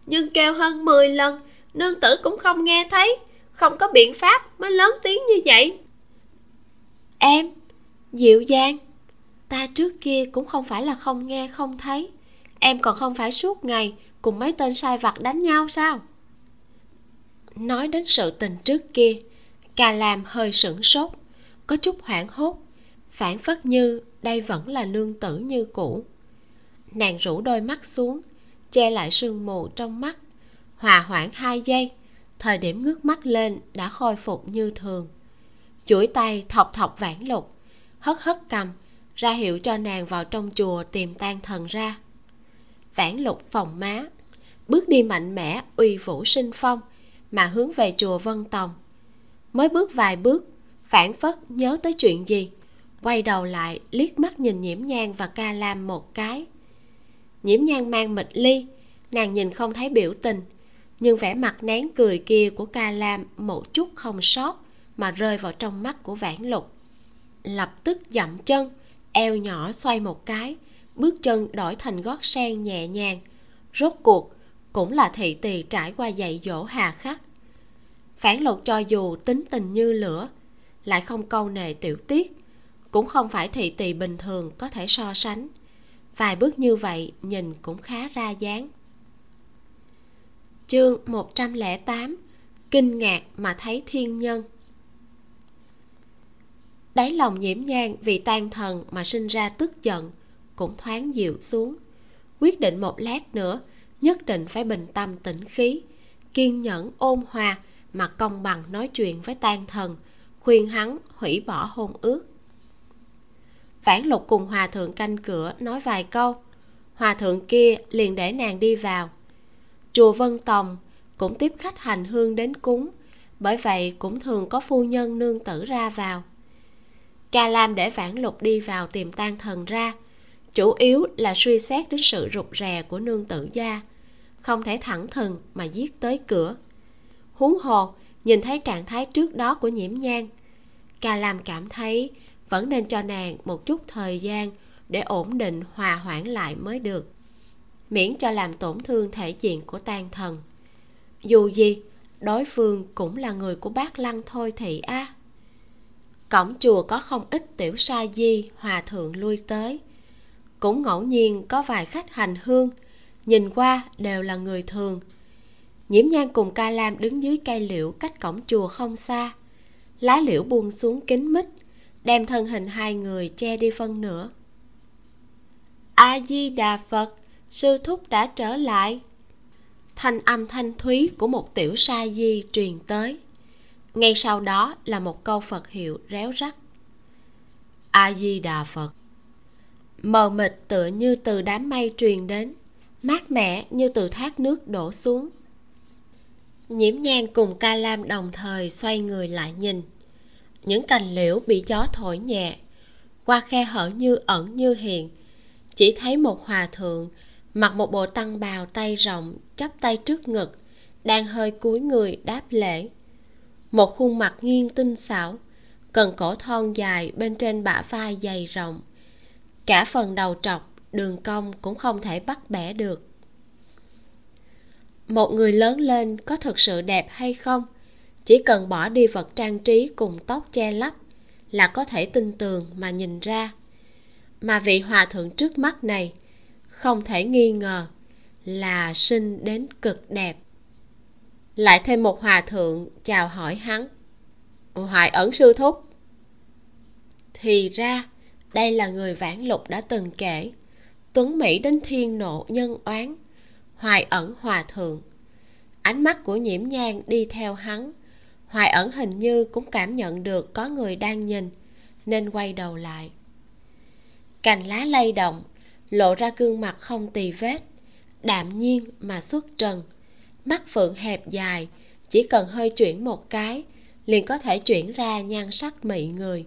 Speaker 1: nhưng kêu hơn 10 lần, nương tử cũng không nghe thấy, không có biện pháp mới lớn tiếng như vậy. Em, dịu dàng. Ta trước kia cũng không phải là không nghe, không thấy. Em còn không phải suốt ngày cùng mấy tên sai vặt đánh nhau sao? Nói đến sự tình trước kia cà làm hơi sửng sốt, có chút hoảng hốt, phản phất như đây vẫn là nương tử như cũ. Nàng rủ đôi mắt xuống, che lại sương mù trong mắt, hòa hoãn hai giây, thời điểm ngước mắt lên đã khôi phục như thường. Chuỗi tay thọc thọc vãn lục, hất hất cầm, ra hiệu cho nàng vào trong chùa tìm tan thần ra. Vãn lục phòng má, bước đi mạnh mẽ, uy vũ sinh phong, mà hướng về chùa vân tòng mới bước vài bước, phản phất nhớ tới chuyện gì, quay đầu lại liếc mắt nhìn nhiễm nhang và ca lam một cái. Nhiễm nhang mang mịch ly, nàng nhìn không thấy biểu tình, nhưng vẻ mặt nén cười kia của ca lam một chút không sót mà rơi vào trong mắt của vãn lục. Lập tức dậm chân, eo nhỏ xoay một cái, bước chân đổi thành gót sen nhẹ nhàng. Rốt cuộc, cũng là thị tỳ trải qua dạy dỗ hà khắc phản luật cho dù tính tình như lửa, lại không câu nề tiểu tiết, cũng không phải thị tỳ bình thường có thể so sánh. Vài bước như vậy nhìn cũng khá ra dáng. Chương 108 kinh ngạc mà thấy thiên nhân. Đáy lòng nhiễm nhang vì tan thần mà sinh ra tức giận cũng thoáng dịu xuống. Quyết định một lát nữa, nhất định phải bình tâm tĩnh khí, kiên nhẫn ôn hòa mà công bằng nói chuyện với tan thần, khuyên hắn hủy bỏ hôn ước. Vãn lục cùng hòa thượng canh cửa nói vài câu. Hòa thượng kia liền để nàng đi vào. Chùa vân tòng cũng tiếp khách hành hương đến cúng, bởi vậy cũng thường có phu nhân nương tử ra vào. Ca lam để vãn lục đi vào tìm tan thần ra, chủ yếu là suy xét đến sự rụt rè của nương tử gia, không thể thẳng thừng mà giết tới cửa huống hồ nhìn thấy trạng thái trước đó của nhiễm nhan ca lam cảm thấy vẫn nên cho nàng một chút thời gian để ổn định, hòa hoãn lại mới được. Miễn cho làm tổn thương thể diện của tan thần. Dù gì, đối phương cũng là người của bác lăng thôi thị a cổng chùa có không ít tiểu sa di, hòa thượng lui tới. Cũng ngẫu nhiên có vài khách hành hương, nhìn qua đều là người thường nhiễm nhan cùng ca lam đứng dưới cây liễu cách cổng chùa không xa. Lá liễu buông xuống kín mít, đem thân hình hai người che đi phân nửa. A di đà phật, sư thúc đã trở lại. Thanh âm thanh thúy của một tiểu sa di truyền tới. Ngay sau đó là một câu phật hiệu réo rắt. A di đà phật. Mờ mịt tựa như từ đám mây truyền đến, mát mẻ như từ thác nước đổ xuống nhiễm nhan cùng ca lam đồng thời xoay người lại nhìn. Những cành liễu bị gió thổi nhẹ qua khe hở như ẩn như hiện. Chỉ thấy một hòa thượng mặc một bộ tăng bào tay rộng chắp tay trước ngực, đang hơi cúi người đáp lễ. Một khuôn mặt nghiêng tinh xảo, cần cổ thon dài bên trên bả vai dày rộng. Cả phần đầu trọc đường cong cũng không thể bắt bẻ được một người lớn lên có thực sự đẹp hay không? Chỉ cần bỏ đi vật trang trí cùng tóc che lấp là có thể tin tường mà nhìn ra. Mà vị hòa thượng trước mắt này không thể nghi ngờ là sinh đến cực đẹp. Lại thêm một hòa thượng chào hỏi hắn. Hoài ẩn sư thúc. Thì ra, đây là người vãn lục đã từng kể. Tuấn mỹ đến thiên nộ nhân oán hoài ẩn hòa thượng. Ánh mắt của nhiễm nhang đi theo hắn. Hoài ẩn hình như cũng cảm nhận được có người đang nhìn, nên quay đầu lại. Cành lá lay động, lộ ra gương mặt không tì vết, đạm nhiên mà xuất trần. Mắt phượng hẹp dài, chỉ cần hơi chuyển một cái, liền có thể chuyển ra nhan sắc mị người.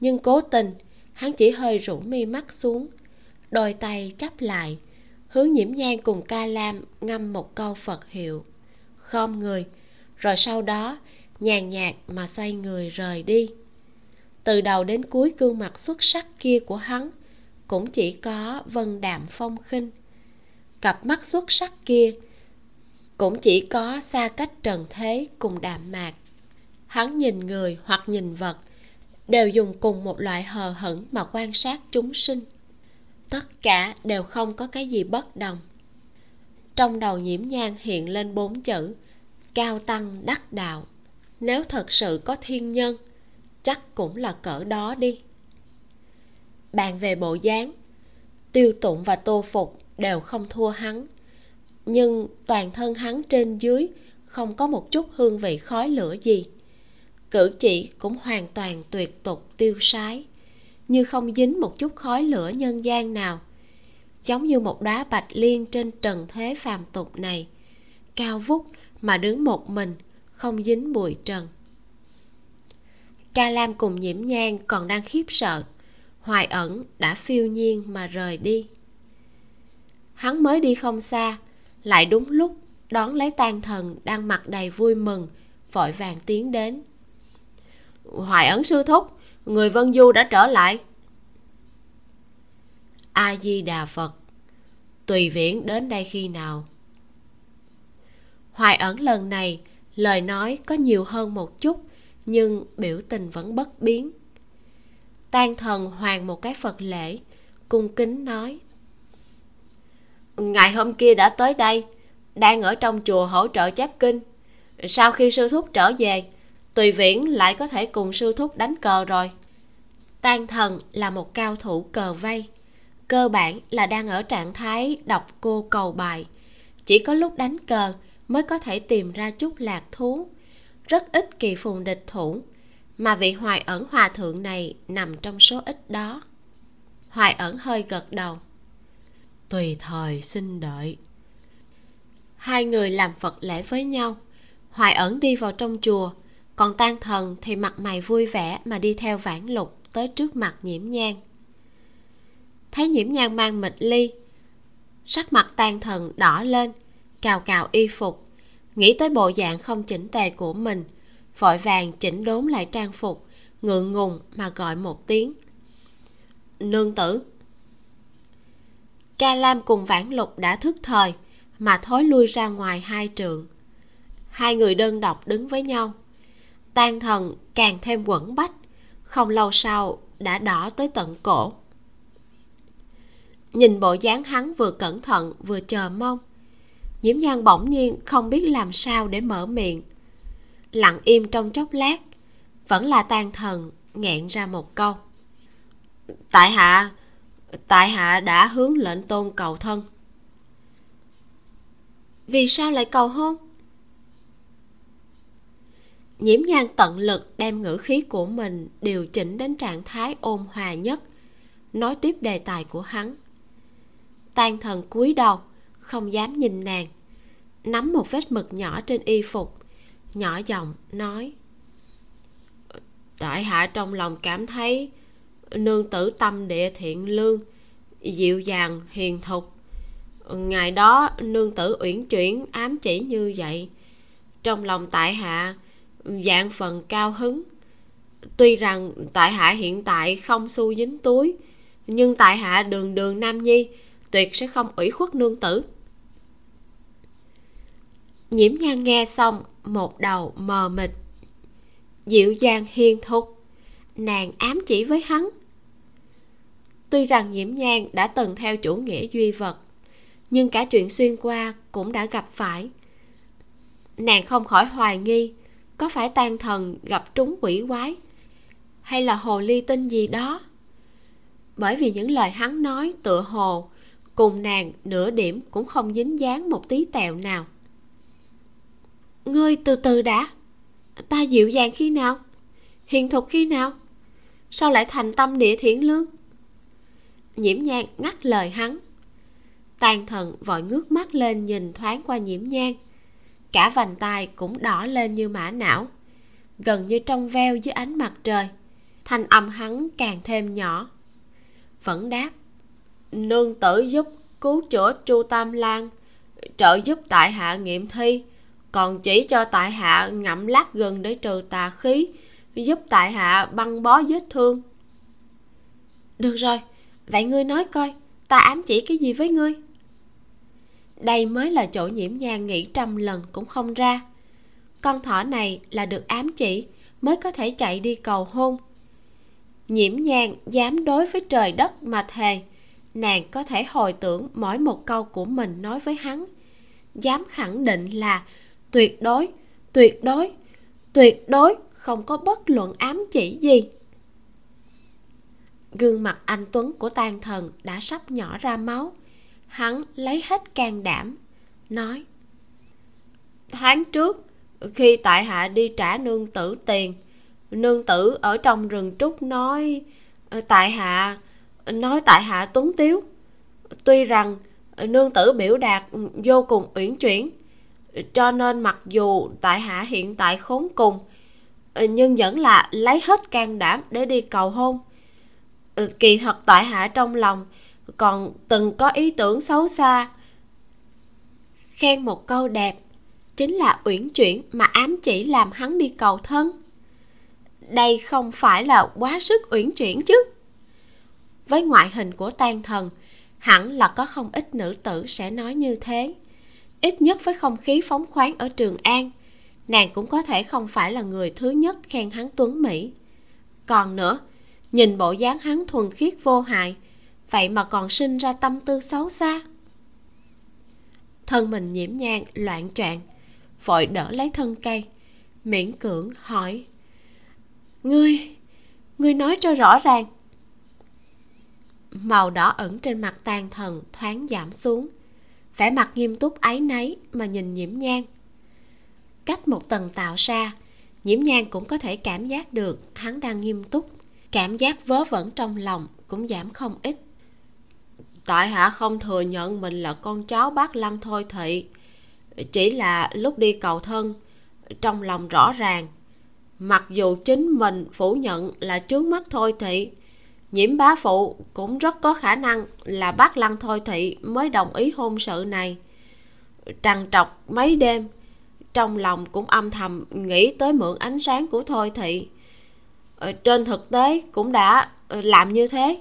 Speaker 1: Nhưng cố tình, hắn chỉ hơi rũ mi mắt xuống, đôi tay chắp lại hướng nhiễm nhang cùng ca lam ngâm một câu phật hiệu. Khom người. Rồi sau đó, nhàn nhạt mà xoay người rời đi. Từ đầu đến cuối gương mặt xuất sắc kia của hắn cũng chỉ có vân đạm phong khinh. Cặp mắt xuất sắc kia cũng chỉ có xa cách trần thế cùng đạm mạc. Hắn nhìn người hoặc nhìn vật đều dùng cùng một loại hờ hững mà quan sát chúng sinh tất cả đều không có cái gì bất đồng. Trong đầu nhiễm nhang hiện lên bốn chữ, cao tăng đắc đạo. Nếu thật sự có thiên nhân, chắc cũng là cỡ đó đi. Bàn về bộ dáng, tiêu tụng và tô phục đều không thua hắn. Nhưng toàn thân hắn trên dưới không có một chút hương vị khói lửa gì. Cử chỉ cũng hoàn toàn tuyệt tục tiêu sái như không dính một chút khói lửa nhân gian nào. Giống như một đá bạch liên trên trần thế phàm tục này, cao vút mà đứng một mình, không dính bụi trần. Ca lam cùng nhiễm nhang còn đang khiếp sợ, hoài ẩn đã phiêu nhiên mà rời đi. Hắn mới đi không xa, lại đúng lúc đón lấy tan thần đang mặt đầy vui mừng, vội vàng tiến đến. Hoài ẩn sư thúc người vân du đã trở lại. A di đà phật, tùy viễn đến đây khi nào? Hoài ẩn lần này, lời nói có nhiều hơn một chút, nhưng biểu tình vẫn bất biến. Tan thần hoàng một cái phật lễ, cung kính nói, ngày hôm kia đã tới đây, đang ở trong chùa hỗ trợ chép kinh. Sau khi sư thúc trở về tùy viễn lại có thể cùng sư thúc đánh cờ rồi. Tan thần là một cao thủ cờ vây. Cơ bản là đang ở trạng thái đọc cô cầu bài. Chỉ có lúc đánh cờ mới có thể tìm ra chút lạc thú. Rất ít kỳ phùng địch thủ mà vị hoài ẩn hòa thượng này nằm trong số ít đó. Hoài ẩn hơi gật đầu.
Speaker 2: Tùy thời xin đợi.
Speaker 1: Hai người làm phật lễ với nhau. Hoài ẩn đi vào trong chùa còn tan thần thì mặt mày vui vẻ mà đi theo vãn lục tới trước mặt nhiễm nhang thấy nhiễm nhang mang mịch ly, sắc mặt tan thần đỏ lên, cào cào y phục, nghĩ tới bộ dạng không chỉnh tề của mình, vội vàng chỉnh đốn lại trang phục, ngượng ngùng mà gọi một tiếng. Nương tử. Ca lam cùng vãn lục đã thức thời mà thối lui ra ngoài hai trường. Hai người đơn độc đứng với nhau tan thần càng thêm quẩn bách, không lâu sau đã đỏ tới tận cổ. Nhìn bộ dáng hắn vừa cẩn thận vừa chờ mong, nhiễm nhan bỗng nhiên không biết làm sao để mở miệng. Lặng im trong chốc lát, vẫn là tan thần nghẹn ra một câu. Tại hạ tại hạ đã hướng lệnh tôn cầu thân. Vì sao lại cầu hôn? Nhiễm nhan tận lực đem ngữ khí của mình điều chỉnh đến trạng thái ôn hòa nhất. Nói tiếp đề tài của hắn. Tan thần cúi đầu, không dám nhìn nàng. Nắm một vết mực nhỏ trên y phục, nhỏ giọng nói, tại hạ trong lòng cảm thấy nương tử tâm địa thiện lương, dịu dàng, hiền thục. Ngày đó nương tử uyển chuyển ám chỉ như vậy. Trong lòng tại hạ dạng phần cao hứng. Tuy rằng tại hạ hiện tại không xu dính túi, nhưng tại hạ đường đường nam nhi tuyệt sẽ không ủy khuất nương tử. Nhiễm nhan nghe xong một đầu mờ mịt. Dịu dàng hiền thục, nàng ám chỉ với hắn. Tuy rằng nhiễm nhan đã từng theo chủ nghĩa duy vật, nhưng cả chuyện xuyên qua cũng đã gặp phải. Nàng không khỏi hoài nghi có phải tan thần gặp trúng quỷ quái? Hay là hồ ly tinh gì đó? Bởi vì những lời hắn nói tựa hồ cùng nàng nửa điểm cũng không dính dáng một tí tẹo nào. Ngươi từ từ đã. Ta dịu dàng khi nào? Hiền thục khi nào? Sao lại thành tâm địa thiện lương? Nhiễm nhang ngắt lời hắn. Tàn thần vội ngước mắt lên nhìn thoáng qua nhiễm nhang cả vành tai cũng đỏ lên như mã não, gần như trong veo dưới ánh mặt trời. Thanh âm hắn càng thêm nhỏ. Vẫn đáp, nương tử giúp cứu chữa chu tam lan, trợ giúp tại hạ nghiệm thi, còn chỉ cho tại hạ ngậm lát gừng để trừ tà khí, giúp tại hạ băng bó vết thương. Được rồi, vậy ngươi nói coi, ta ám chỉ cái gì với ngươi? Đây mới là chỗ nhiễm nhan nghĩ trăm lần cũng không ra. Con thỏ này là được ám chỉ, mới có thể chạy đi cầu hôn. Nhiễm nhan dám đối với trời đất mà thề, nàng có thể hồi tưởng mỗi một câu của mình nói với hắn. Dám khẳng định là tuyệt đối tuyệt đối tuyệt đối không có bất luận ám chỉ gì. Gương mặt anh tuấn của tan thần đã sắp nhỏ ra máu hắn lấy hết can đảm, nói, tháng trước, khi tại hạ đi trả nương tử tiền, nương tử ở trong rừng trúc nói, tại hạ, nói tại hạ tuấn tiếu. Tuy rằng, nương tử biểu đạt vô cùng uyển chuyển, cho nên mặc dù tại hạ hiện tại khốn cùng, nhưng vẫn là lấy hết can đảm để đi cầu hôn. Kỳ thật tại hạ trong lòng còn từng có ý tưởng xấu xa. Khen một câu đẹp, chính là uyển chuyển mà ám chỉ làm hắn đi cầu thân. Đây không phải là quá sức uyển chuyển chứ. Với ngoại hình của tan thần, hẳn là có không ít nữ tử sẽ nói như thế. Ít nhất với không khí phóng khoáng ở trường an, nàng cũng có thể không phải là người thứ nhất khen hắn tuấn mỹ. Còn nữa, nhìn bộ dáng hắn thuần khiết vô hại vậy mà còn sinh ra tâm tư xấu xa. Thân mình nhiễm nhang, loạn choạng, vội đỡ lấy thân cây, miễn cưỡng hỏi, ngươi ngươi nói cho rõ ràng. Màu đỏ ẩn trên mặt tàn thần thoáng giảm xuống, vẻ mặt nghiêm túc áy náy mà nhìn nhiễm nhang. Cách một tầng tạo xa nhiễm nhan cũng có thể cảm giác được hắn đang nghiêm túc. Cảm giác vớ vẩn trong lòng cũng giảm không ít tại hạ không thừa nhận mình là con cháu bác lăng thôi thị. Chỉ là lúc đi cầu thân, trong lòng rõ ràng. Mặc dù chính mình phủ nhận là trước mắt thôi thị, nhiễm bá phụ cũng rất có khả năng là bác lăng thôi thị mới đồng ý hôn sự này. Trằn trọc mấy đêm, trong lòng cũng âm thầm nghĩ tới mượn ánh sáng của thôi thị. Ờ, trên thực tế cũng đã ờ, làm như thế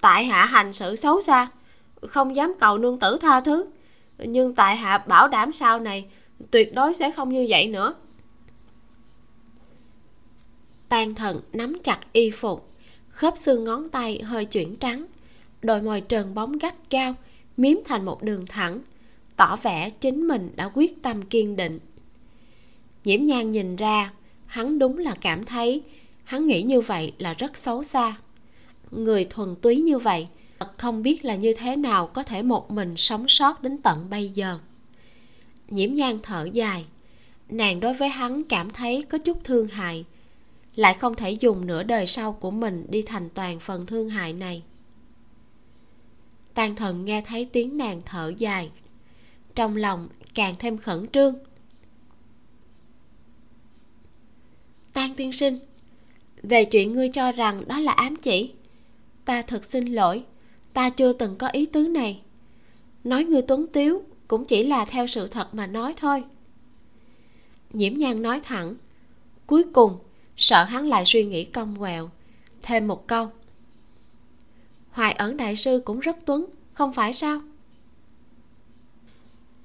Speaker 1: tại hạ hành sự xấu xa, không dám cầu nương tử tha thứ. Nhưng tại hạ bảo đảm sau này, tuyệt đối sẽ không như vậy nữa. Tan thần nắm chặt y phục, khớp xương ngón tay hơi chuyển trắng, đôi môi trần bóng gắt cao miếm thành một đường thẳng, tỏ vẻ chính mình đã quyết tâm kiên định. Nhiễm nhan nhìn ra, hắn đúng là cảm thấy, hắn nghĩ như vậy là rất xấu xa người thuần túy như vậy, không biết là như thế nào có thể một mình sống sót đến tận bây giờ. Nhiễm nhan thở dài. Nàng đối với hắn cảm thấy có chút thương hại, lại không thể dùng nửa đời sau của mình đi thành toàn phần thương hại này. Tàn thần nghe thấy tiếng nàng thở dài, trong lòng càng thêm khẩn trương. Tan tiên sinh, về chuyện ngươi cho rằng đó là ám chỉ ta thật xin lỗi. Ta chưa từng có ý tứ này. Nói ngươi tuấn tiếu cũng chỉ là theo sự thật mà nói thôi. Nhiễm nhan nói thẳng. Cuối cùng, sợ hắn lại suy nghĩ cong quẹo. Thêm một câu. Hoài ẩn đại sư cũng rất tuấn, không phải sao?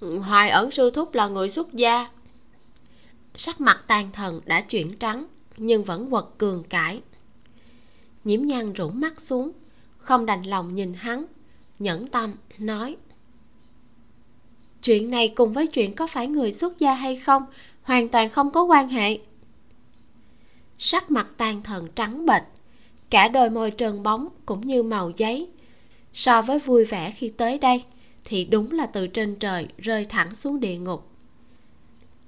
Speaker 1: Hoài ẩn sư thúc là người xuất gia. Sắc mặt tàn thần đã chuyển trắng, nhưng vẫn quật cường cãi nhiễm nhan rủ mắt xuống, không đành lòng nhìn hắn, nhẫn tâm nói. Chuyện này cùng với chuyện có phải người xuất gia hay không, hoàn toàn không có quan hệ. Sắc mặt tan thần trắng bệch, cả đôi môi trơn bóng cũng như màu giấy. So với vui vẻ khi tới đây, thì đúng là từ trên trời rơi thẳng xuống địa ngục.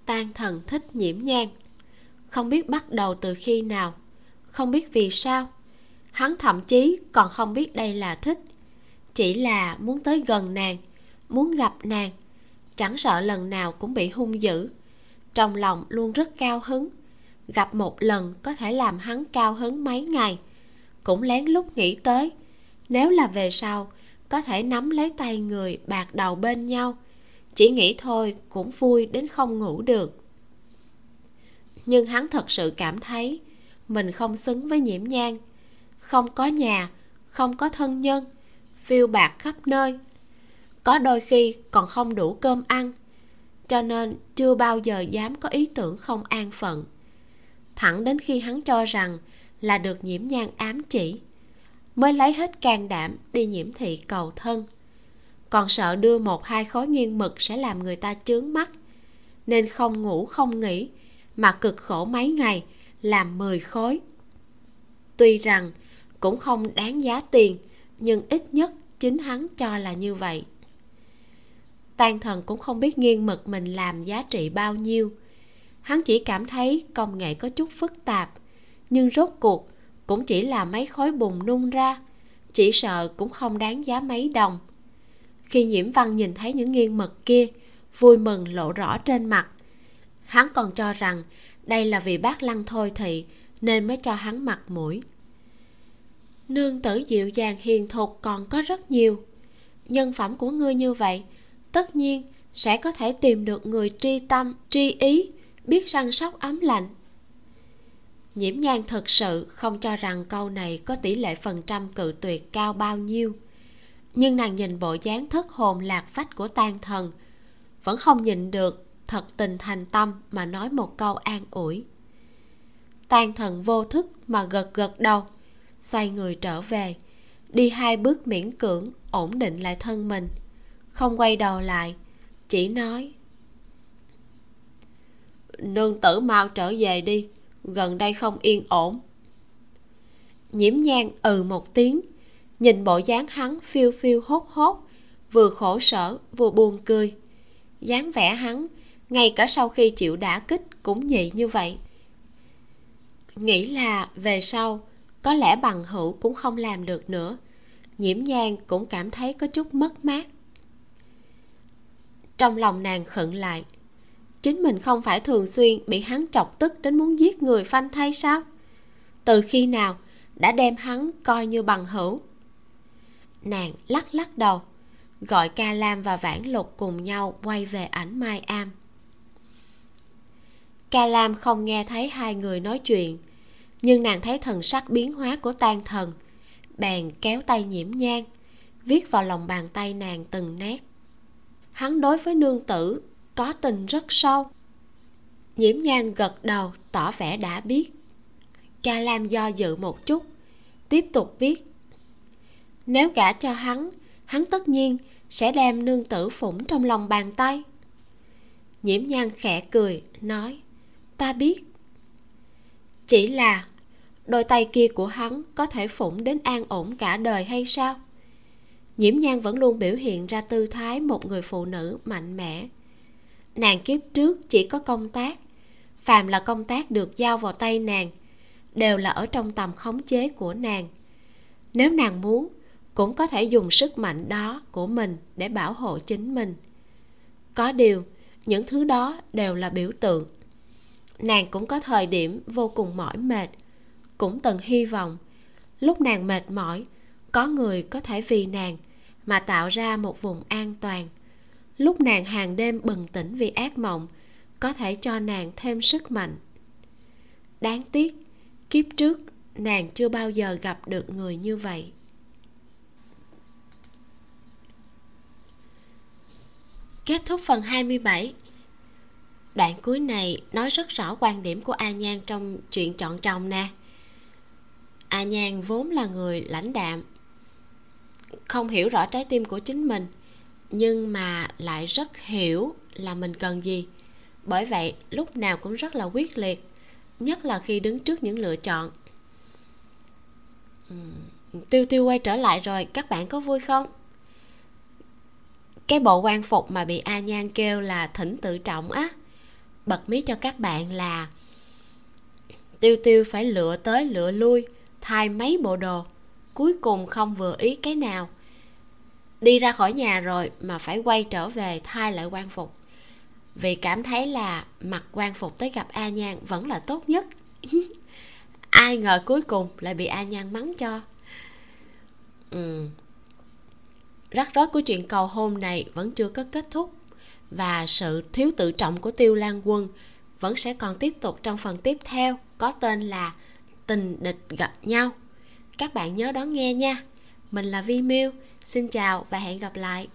Speaker 1: Tan thần thích nhiễm nhang không biết bắt đầu từ khi nào, không biết vì sao hắn thậm chí còn không biết đây là thích. Chỉ là muốn tới gần nàng, muốn gặp nàng. Chẳng sợ lần nào cũng bị hung dữ. Trong lòng luôn rất cao hứng. Gặp một lần có thể làm hắn cao hứng mấy ngày. Cũng lén lút nghĩ tới, nếu là về sau, có thể nắm lấy tay người bạc đầu bên nhau. Chỉ nghĩ thôi cũng vui đến không ngủ được. Nhưng hắn thật sự cảm thấy mình không xứng với nhiễm nhang không có nhà, không có thân nhân, phiêu bạc khắp nơi. Có đôi khi còn không đủ cơm ăn, cho nên chưa bao giờ dám có ý tưởng không an phận. Thẳng đến khi hắn cho rằng là được nhiễm nhang ám chỉ, mới lấy hết can đảm đi nhiễm thị cầu thân. Còn sợ đưa một hai khối nghiêng mực sẽ làm người ta chướng mắt, nên không ngủ không nghỉ, mà cực khổ mấy ngày làm mười khối. Tuy rằng cũng không đáng giá tiền, nhưng ít nhất chính hắn cho là như vậy. Tan thần cũng không biết nghiêng mực mình làm giá trị bao nhiêu. Hắn chỉ cảm thấy công nghệ có chút phức tạp, nhưng rốt cuộc cũng chỉ là mấy khối bùn nung ra, chỉ sợ cũng không đáng giá mấy đồng. Khi nhiễm văn nhìn thấy những nghiêng mực kia, vui mừng lộ rõ trên mặt. Hắn còn cho rằng đây là vì bác lăng thôi thị nên mới cho hắn mặt mũi nương tử dịu dàng hiền thục còn có rất nhiều. Nhân phẩm của ngươi như vậy, tất nhiên sẽ có thể tìm được người tri tâm, tri ý, biết săn sóc ấm lạnh. Nhiễm nhan thực sự không cho rằng câu này có tỷ lệ phần trăm cự tuyệt cao bao nhiêu. Nhưng nàng nhìn bộ dáng thất hồn lạc phách của tan thần, vẫn không nhịn được thật tình thành tâm mà nói một câu an ủi. Tan thần vô thức mà gật gật đầu xoay người trở về. Đi hai bước miễn cưỡng, ổn định lại thân mình. Không quay đầu lại, chỉ nói, nương tử mau trở về đi, gần đây không yên ổn. Nhiễm nhang ừ một tiếng, nhìn bộ dáng hắn phiêu phiêu hốt hốt, vừa khổ sở, vừa buồn cười. Dáng vẻ hắn, ngay cả sau khi chịu đả kích cũng nhị như vậy. Nghĩ là về sau có lẽ bằng hữu cũng không làm được nữa. Nhiễm nhang cũng cảm thấy có chút mất mát. Trong lòng nàng khựng lại. Chính mình không phải thường xuyên bị hắn chọc tức đến muốn giết người phanh thay sao? Từ khi nào đã đem hắn coi như bằng hữu? Nàng lắc lắc đầu, gọi ca lam và vãn lục cùng nhau quay về ảnh mai am. Ca lam không nghe thấy hai người nói chuyện nhưng nàng thấy thần sắc biến hóa của tan thần. Bèn kéo tay nhiễm nhang, viết vào lòng bàn tay nàng từng nét. Hắn đối với nương tử, có tình rất sâu. Nhiễm nhang gật đầu, tỏ vẻ đã biết. Ca lam do dự một chút, tiếp tục viết. Nếu gả cho hắn hắn tất nhiên sẽ đem nương tử phủng trong lòng bàn tay. Nhiễm nhan khẽ cười, nói, ta biết. Chỉ là đôi tay kia của hắn có thể phủng đến an ổn cả đời hay sao? Nhiễm nhan vẫn luôn biểu hiện ra tư thái một người phụ nữ mạnh mẽ. Nàng kiếp trước chỉ có công tác. Phàm là công tác được giao vào tay nàng, đều là ở trong tầm khống chế của nàng. Nếu nàng muốn, cũng có thể dùng sức mạnh đó của mình để bảo hộ chính mình. Có điều, những thứ đó đều là biểu tượng. Nàng cũng có thời điểm vô cùng mỏi mệt cũng từng hy vọng. Lúc nàng mệt mỏi, có người có thể vì nàng mà tạo ra một vùng an toàn. Lúc nàng hàng đêm bừng tỉnh vì ác mộng, có thể cho nàng thêm sức mạnh. Đáng tiếc, kiếp trước nàng chưa bao giờ gặp được người như vậy. Kết thúc phần 27 Đoạn cuối này nói rất rõ quan điểm của A Nhan trong chuyện chọn chồng nè. A Nhan vốn là người lãnh đạm. Không hiểu rõ trái tim của chính mình, Nhưng mà lại rất hiểu là mình cần gì. Bởi vậy, lúc nào cũng rất là quyết liệt, Nhất là khi đứng trước những lựa chọn. Tiêu tiêu quay trở lại rồi, Các bạn có vui không? cái bộ quan phục mà bị a nhan kêu là thỉnh tự trọng á, bật mí cho các bạn là tiêu tiêu phải lựa tới lựa lui thay mấy bộ đồ, cuối cùng không vừa ý cái nào. Đi ra khỏi nhà rồi mà phải quay trở về thay lại quan phục. Vì cảm thấy là mặc quan phục tới gặp a nhan vẫn là tốt nhất. Ai ngờ cuối cùng lại bị a nhan mắng cho. Ừ. Rắc rối của chuyện cầu hôn này vẫn chưa có kết thúc và sự thiếu tự trọng của tiêu lan quân vẫn sẽ còn tiếp tục trong phần tiếp theo có tên là tình địch gặp nhau. Các bạn nhớ đón nghe nha. Mình là vi miu xin chào và hẹn gặp lại.